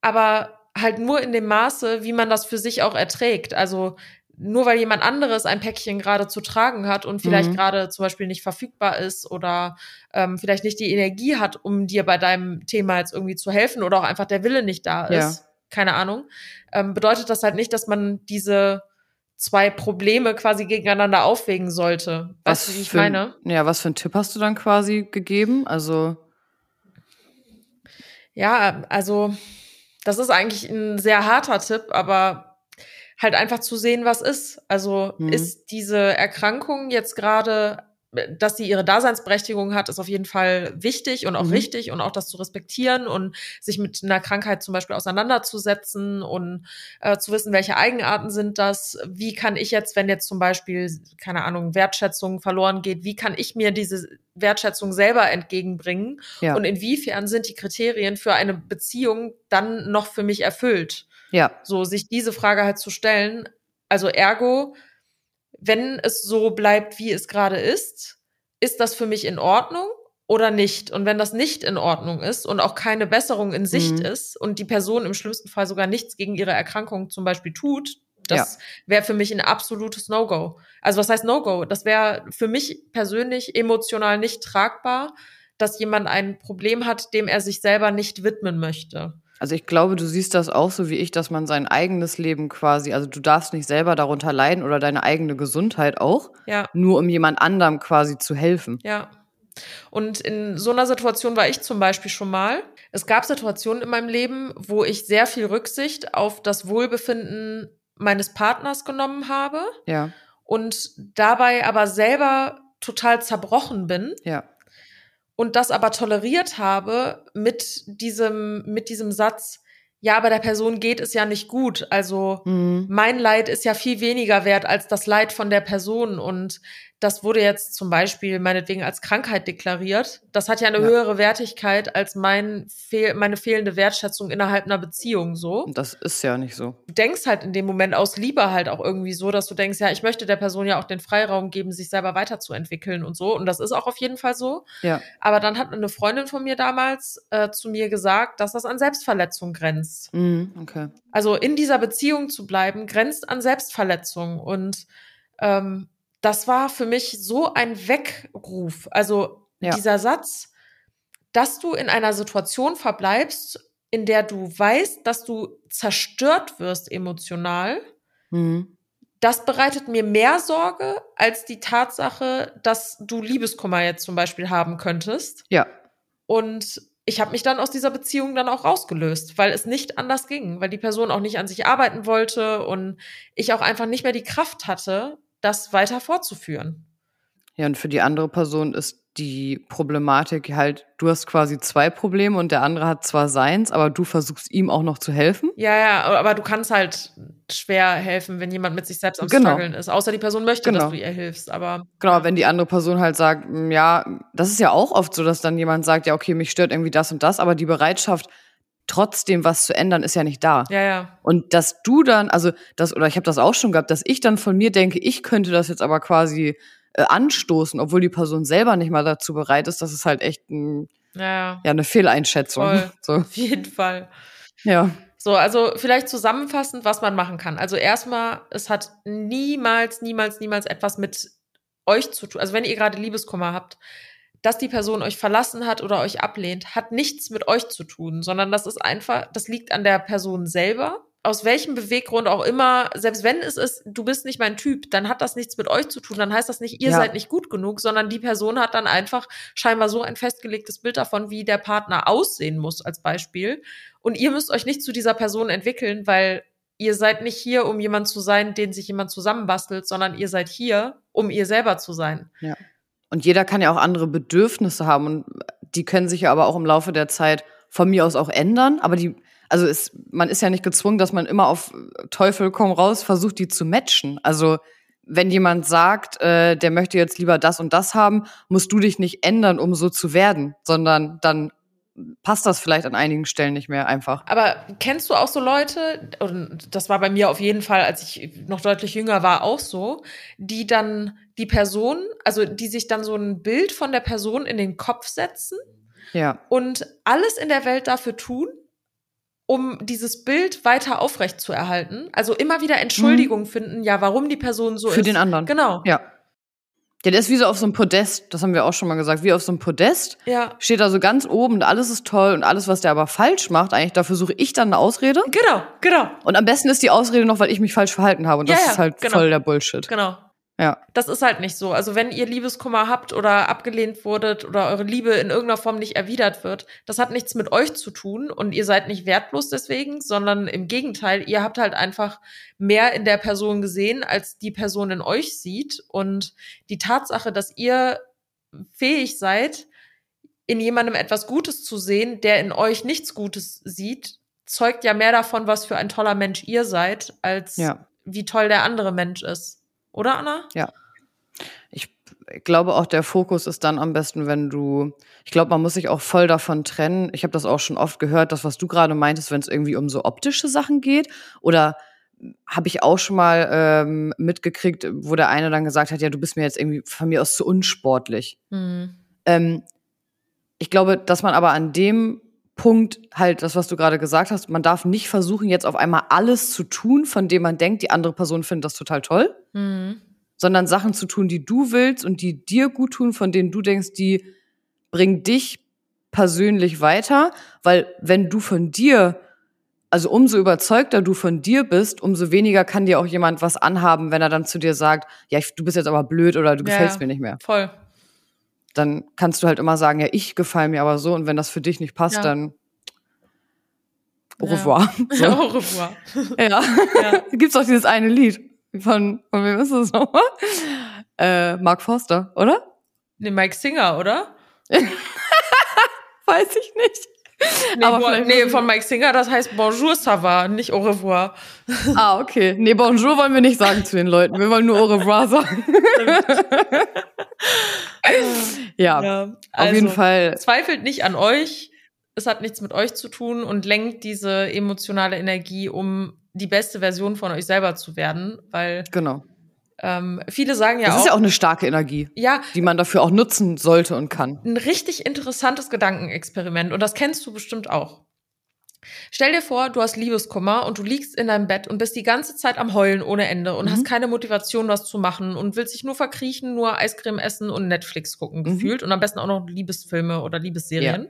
S1: aber halt nur in dem Maße, wie man das für sich auch erträgt. Also nur weil jemand anderes ein Päckchen gerade zu tragen hat und vielleicht mhm. gerade zum Beispiel nicht verfügbar ist oder ähm, vielleicht nicht die Energie hat, um dir bei deinem Thema jetzt irgendwie zu helfen oder auch einfach der Wille nicht da ist, ja keine Ahnung, ähm, bedeutet das halt nicht, dass man diese zwei Probleme quasi gegeneinander aufwägen sollte. Weißt was du, wie ich
S2: für,
S1: meine?
S2: Ja, was für einen Tipp hast du dann quasi gegeben? Also.
S1: Ja, also, das ist eigentlich ein sehr harter Tipp, aber halt einfach zu sehen, was ist. Also, mhm. ist diese Erkrankung jetzt gerade dass sie ihre Daseinsberechtigung hat, ist auf jeden Fall wichtig und auch mhm. richtig und auch das zu respektieren und sich mit einer Krankheit zum Beispiel auseinanderzusetzen und äh, zu wissen, welche Eigenarten sind das, wie kann ich jetzt, wenn jetzt zum Beispiel, keine Ahnung, Wertschätzung verloren geht, wie kann ich mir diese Wertschätzung selber entgegenbringen ja. und inwiefern sind die Kriterien für eine Beziehung dann noch für mich erfüllt?
S2: Ja.
S1: So, sich diese Frage halt zu stellen. Also ergo, wenn es so bleibt, wie es gerade ist, ist das für mich in Ordnung oder nicht? Und wenn das nicht in Ordnung ist und auch keine Besserung in Sicht mhm. ist und die Person im schlimmsten Fall sogar nichts gegen ihre Erkrankung zum Beispiel tut, das ja. wäre für mich ein absolutes No-Go. Also was heißt No-Go? Das wäre für mich persönlich emotional nicht tragbar, dass jemand ein Problem hat, dem er sich selber nicht widmen möchte.
S2: Also ich glaube, du siehst das auch so wie ich, dass man sein eigenes Leben quasi, also du darfst nicht selber darunter leiden oder deine eigene Gesundheit auch,
S1: ja.
S2: nur um jemand anderem quasi zu helfen.
S1: Ja. Und in so einer Situation war ich zum Beispiel schon mal. Es gab Situationen in meinem Leben, wo ich sehr viel Rücksicht auf das Wohlbefinden meines Partners genommen habe.
S2: Ja.
S1: Und dabei aber selber total zerbrochen bin.
S2: Ja
S1: und das aber toleriert habe mit diesem, mit diesem Satz, ja, aber der Person geht es ja nicht gut. Also mhm. mein Leid ist ja viel weniger wert als das Leid von der Person. Und das wurde jetzt zum Beispiel meinetwegen als Krankheit deklariert. Das hat ja eine ja. höhere Wertigkeit als mein fehl meine fehlende Wertschätzung innerhalb einer Beziehung so.
S2: Das ist ja nicht so.
S1: Du denkst halt in dem Moment aus Liebe halt auch irgendwie so, dass du denkst, ja, ich möchte der Person ja auch den Freiraum geben, sich selber weiterzuentwickeln und so. Und das ist auch auf jeden Fall so.
S2: Ja.
S1: Aber dann hat eine Freundin von mir damals äh, zu mir gesagt, dass das an Selbstverletzung grenzt.
S2: Mhm, okay.
S1: Also in dieser Beziehung zu bleiben, grenzt an Selbstverletzung. Und ähm, das war für mich so ein Weckruf. Also ja. dieser Satz, dass du in einer Situation verbleibst, in der du weißt, dass du zerstört wirst emotional,
S2: mhm.
S1: das bereitet mir mehr Sorge als die Tatsache, dass du Liebeskummer jetzt zum Beispiel haben könntest.
S2: Ja.
S1: Und ich habe mich dann aus dieser Beziehung dann auch rausgelöst, weil es nicht anders ging, weil die Person auch nicht an sich arbeiten wollte und ich auch einfach nicht mehr die Kraft hatte, das weiter fortzuführen.
S2: Ja, und für die andere Person ist die Problematik halt, du hast quasi zwei Probleme und der andere hat zwar seins, aber du versuchst ihm auch noch zu helfen.
S1: Ja, ja, aber du kannst halt schwer helfen, wenn jemand mit sich selbst am genau. Struggeln ist. Außer die Person möchte, genau. dass du ihr hilfst, aber.
S2: Genau, wenn die andere Person halt sagt, hm, ja, das ist ja auch oft so, dass dann jemand sagt, ja, okay, mich stört irgendwie das und das, aber die Bereitschaft, trotzdem was zu ändern, ist ja nicht da.
S1: Ja, ja.
S2: Und dass du dann, also das, oder ich habe das auch schon gehabt, dass ich dann von mir denke, ich könnte das jetzt aber quasi äh, anstoßen, obwohl die Person selber nicht mal dazu bereit ist, das ist halt echt ein,
S1: ja, ja.
S2: eine Fehleinschätzung.
S1: Voll. So. Auf jeden Fall.
S2: Ja.
S1: So, also vielleicht zusammenfassend, was man machen kann. Also erstmal, es hat niemals, niemals, niemals etwas mit euch zu tun. Also wenn ihr gerade Liebeskummer habt, dass die Person euch verlassen hat oder euch ablehnt, hat nichts mit euch zu tun, sondern das ist einfach, das liegt an der Person selber. Aus welchem Beweggrund auch immer, selbst wenn es ist, du bist nicht mein Typ, dann hat das nichts mit euch zu tun. Dann heißt das nicht, ihr ja. seid nicht gut genug, sondern die Person hat dann einfach scheinbar so ein festgelegtes Bild davon, wie der Partner aussehen muss, als Beispiel. Und ihr müsst euch nicht zu dieser Person entwickeln, weil ihr seid nicht hier, um jemand zu sein, den sich jemand zusammenbastelt, sondern ihr seid hier, um ihr selber zu sein.
S2: Ja. Und jeder kann ja auch andere Bedürfnisse haben und die können sich ja aber auch im Laufe der Zeit von mir aus auch ändern. Aber die, also ist, man ist ja nicht gezwungen, dass man immer auf Teufel komm raus versucht, die zu matchen. Also wenn jemand sagt, äh, der möchte jetzt lieber das und das haben, musst du dich nicht ändern, um so zu werden, sondern dann passt das vielleicht an einigen Stellen nicht mehr einfach.
S1: Aber kennst du auch so Leute, und das war bei mir auf jeden Fall, als ich noch deutlich jünger war, auch so, die dann die Person, also die sich dann so ein Bild von der Person in den Kopf setzen
S2: ja.
S1: und alles in der Welt dafür tun, um dieses Bild weiter aufrecht zu erhalten. Also immer wieder Entschuldigung mhm. finden, ja, warum die Person so
S2: Für
S1: ist.
S2: Für den anderen.
S1: Genau.
S2: Ja. Ja, der ist wie so auf so einem Podest, das haben wir auch schon mal gesagt, wie auf so einem Podest.
S1: Ja.
S2: Steht da so ganz oben und alles ist toll und alles, was der aber falsch macht, eigentlich, dafür suche ich dann eine Ausrede.
S1: Genau, genau.
S2: Und am besten ist die Ausrede noch, weil ich mich falsch verhalten habe und das ja, ja, ist halt
S1: genau.
S2: voll der Bullshit.
S1: Genau.
S2: Ja.
S1: Das ist halt nicht so. Also wenn ihr Liebeskummer habt oder abgelehnt wurdet oder eure Liebe in irgendeiner Form nicht erwidert wird, das hat nichts mit euch zu tun und ihr seid nicht wertlos deswegen, sondern im Gegenteil, ihr habt halt einfach mehr in der Person gesehen, als die Person in euch sieht. Und die Tatsache, dass ihr fähig seid, in jemandem etwas Gutes zu sehen, der in euch nichts Gutes sieht, zeugt ja mehr davon, was für ein toller Mensch ihr seid, als
S2: Ja.
S1: wie toll der andere Mensch ist. Oder, Anna?
S2: Ja. Ich glaube auch, der Fokus ist dann am besten, wenn du, ich glaube, man muss sich auch voll davon trennen. Ich habe das auch schon oft gehört, das, was du gerade meintest, wenn es irgendwie um so optische Sachen geht. Oder habe ich auch schon mal ähm, mitgekriegt, wo der eine dann gesagt hat, ja, du bist mir jetzt irgendwie von mir aus zu unsportlich.
S1: Hm.
S2: Ähm, ich glaube, dass man aber an dem Punkt halt das, was du gerade gesagt hast, man darf nicht versuchen, jetzt auf einmal alles zu tun, von dem man denkt, die andere Person findet das total toll,
S1: Hm.
S2: sondern Sachen zu tun, die du willst und die dir gut tun, von denen du denkst, die bringen dich persönlich weiter, weil wenn du von dir, also umso überzeugter du von dir bist, umso weniger kann dir auch jemand was anhaben, wenn er dann zu dir sagt, ja, ich, du bist jetzt aber blöd oder du
S1: Ja.
S2: gefällst mir nicht mehr.
S1: Voll.
S2: Dann kannst du halt immer sagen, ja, ich gefalle mir aber so und wenn das für dich nicht passt,
S1: Ja.
S2: dann au
S1: Ja.
S2: revoir. So.
S1: Au revoir.
S2: Ja.
S1: Ja.
S2: Gibt's auch dieses eine Lied von, von wem ist das nochmal? Äh, Mark Forster, oder?
S1: Nee, Mike Singer, oder?
S2: Weiß ich nicht.
S1: Nee,
S2: Aber
S1: bo-
S2: vielleicht
S1: nee von Mike Singer, das heißt Bonjour, ça va, nicht Au revoir.
S2: Ah, okay. Nee, Bonjour wollen wir nicht sagen zu den Leuten. Wir wollen nur au revoir sagen. ja,
S1: Ja,
S2: auf
S1: also,
S2: jeden Fall.
S1: Zweifelt nicht an euch. Es hat nichts mit euch zu tun und lenkt diese emotionale Energie, um die beste Version von euch selber zu werden, weil
S2: Genau.
S1: Ähm, viele sagen ja
S2: Das
S1: auch,
S2: ist ja auch eine starke Energie,
S1: ja,
S2: die man dafür auch nutzen sollte und kann.
S1: ein richtig interessantes Gedankenexperiment und das kennst du bestimmt auch. Stell dir vor, du hast Liebeskummer und du liegst in deinem Bett und bist die ganze Zeit am Heulen ohne Ende und
S2: Mhm.
S1: hast keine Motivation, was zu machen und willst dich nur verkriechen, nur Eiscreme essen und Netflix gucken,
S2: Mhm.
S1: gefühlt und am besten auch noch Liebesfilme oder Liebesserien.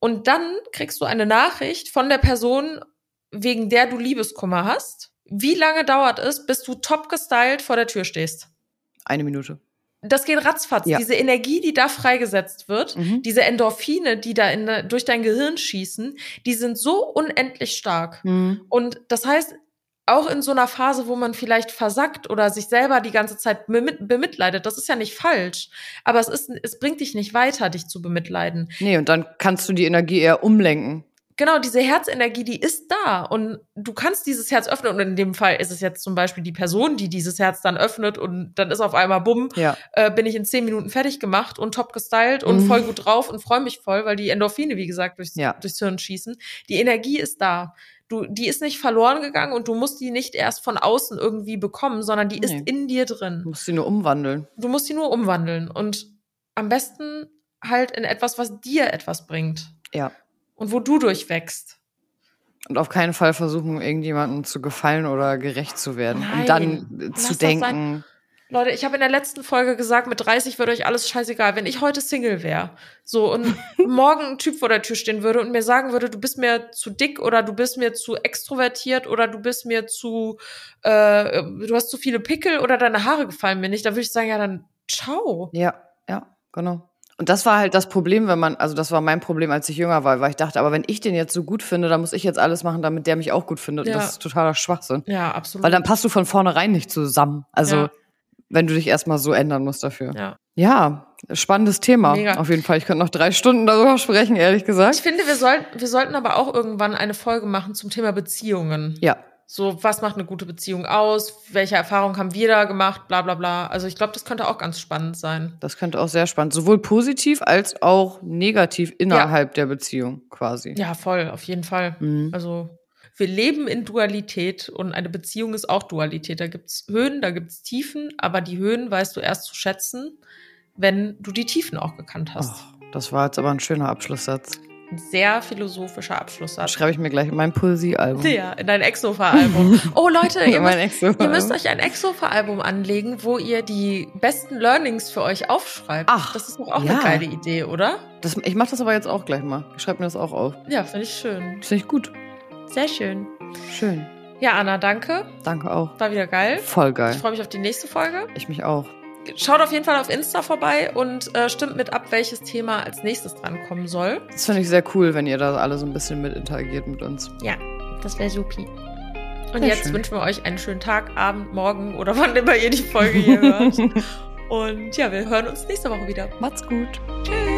S1: Und dann kriegst du eine Nachricht von der Person, wegen der du Liebeskummer hast. Wie lange dauert es, bis du top gestylt vor der Tür stehst?
S2: Eine Minute.
S1: Das geht ratzfatz.
S2: Ja.
S1: Diese Energie, die da freigesetzt wird,
S2: Mhm.
S1: diese Endorphine, die da in, durch dein Gehirn schießen, die sind so unendlich stark.
S2: Mhm.
S1: Und das heißt, auch in so einer Phase, wo man vielleicht versackt oder sich selber die ganze Zeit bemit- bemitleidet, das ist ja nicht falsch. Aber es ist, es bringt dich nicht weiter, dich zu bemitleiden.
S2: Nee, und dann kannst du die Energie eher umlenken.
S1: Genau, diese Herzenergie, die ist da und du kannst dieses Herz öffnen und in dem Fall ist es jetzt zum Beispiel die Person, die dieses Herz dann öffnet und dann ist auf einmal bumm,
S2: Ja.
S1: äh, bin ich in zehn Minuten fertig gemacht und top gestylt und
S2: Mhm.
S1: voll gut drauf und freue mich voll, weil die Endorphine, wie gesagt, durchs,
S2: Ja.
S1: durchs Hirn schießen. Die Energie ist da. Du, die ist nicht verloren gegangen und du musst die nicht erst von außen irgendwie bekommen, sondern die ist
S2: Nee.
S1: in dir
S2: Du
S1: drin.
S2: musst sie nur umwandeln.
S1: Du musst sie nur umwandeln und am besten halt in etwas, was dir etwas bringt
S2: Ja.
S1: Und wo du durchwächst.
S2: Und auf keinen Fall versuchen, irgendjemandem zu gefallen oder gerecht zu werden.
S1: Nein,
S2: und dann zu denken,
S1: Leute, ich habe in der letzten Folge gesagt, mit 30 würde euch alles scheißegal, wenn ich heute Single wäre. So und morgen ein Typ vor der Tür stehen würde und mir sagen würde, du bist mir zu dick oder du bist mir zu extrovertiert oder du bist mir zu, äh, du hast zu viele Pickel oder deine Haare gefallen mir nicht, da würde ich sagen, ja dann ciao.
S2: Ja, ja, genau. Und das war halt das Problem, wenn man, also das war mein Problem, als ich jünger war, weil ich dachte, aber wenn ich den jetzt so gut finde, dann muss ich jetzt alles machen, damit der mich auch gut findet.
S1: Ja.
S2: Und das ist totaler Schwachsinn.
S1: Ja, absolut.
S2: Weil dann passt du von vornherein nicht zusammen. Also,
S1: Ja.
S2: wenn du dich erstmal so ändern musst dafür.
S1: ja.
S2: Ja, spannendes Thema.
S1: Mega.
S2: Auf jeden Fall. Ich könnte noch drei Stunden darüber sprechen, ehrlich
S1: Ich
S2: gesagt.
S1: finde, wir sollten, wir sollten aber auch irgendwann eine Folge machen zum Thema Beziehungen.
S2: Ja,
S1: So, was macht eine gute Beziehung aus? Welche Erfahrungen haben wir da gemacht? Bla bla bla. Also ich glaube, das könnte auch ganz spannend sein.
S2: das könnte auch sehr spannend. Sowohl positiv als auch negativ innerhalb der Beziehung quasi.
S1: Ja, voll, auf jeden Fall.
S2: Mhm.
S1: Also wir leben in Dualität und eine Beziehung ist auch Dualität. Da gibt's Höhen, da gibt's Tiefen, aber die Höhen weißt du erst zu schätzen, wenn du die Tiefen auch gekannt hast.
S2: Oh, das war jetzt aber ein schöner Abschlusssatz.
S1: Ein sehr philosophischer
S2: Das
S1: Abschlusssatz.
S2: schreibe ich mir gleich in mein Poesiealbum.
S1: Ja, in dein Exofa-Album. Oh Leute, ihr müsst, ihr müsst euch ein Exofa-Album anlegen, wo ihr die besten Learnings für euch aufschreibt.
S2: Ach,
S1: das ist doch auch
S2: ja.
S1: eine geile Idee, oder?
S2: das, ich mache das aber jetzt auch gleich mal. Ich schreibe mir das auch auf.
S1: Ja, finde ich schön.
S2: Finde ich gut.
S1: Sehr schön.
S2: Schön.
S1: Ja, Anna, danke.
S2: Danke auch.
S1: War wieder geil.
S2: Voll geil.
S1: Ich freue mich auf die nächste Folge.
S2: Ich mich auch.
S1: Schaut auf jeden Fall auf Insta vorbei und äh, stimmt mit ab, welches Thema als nächstes drankommen soll.
S2: Das finde ich sehr cool, wenn ihr da alle so ein bisschen mit interagiert mit uns.
S1: Ja, das wäre supi. Und
S2: Sehr
S1: jetzt
S2: schön.
S1: wünschen wir euch einen schönen Tag, Abend, Morgen oder wann immer ihr die Folge hier hört. Und ja, wir hören uns nächste Woche wieder.
S2: Macht's gut.
S1: Tschüss.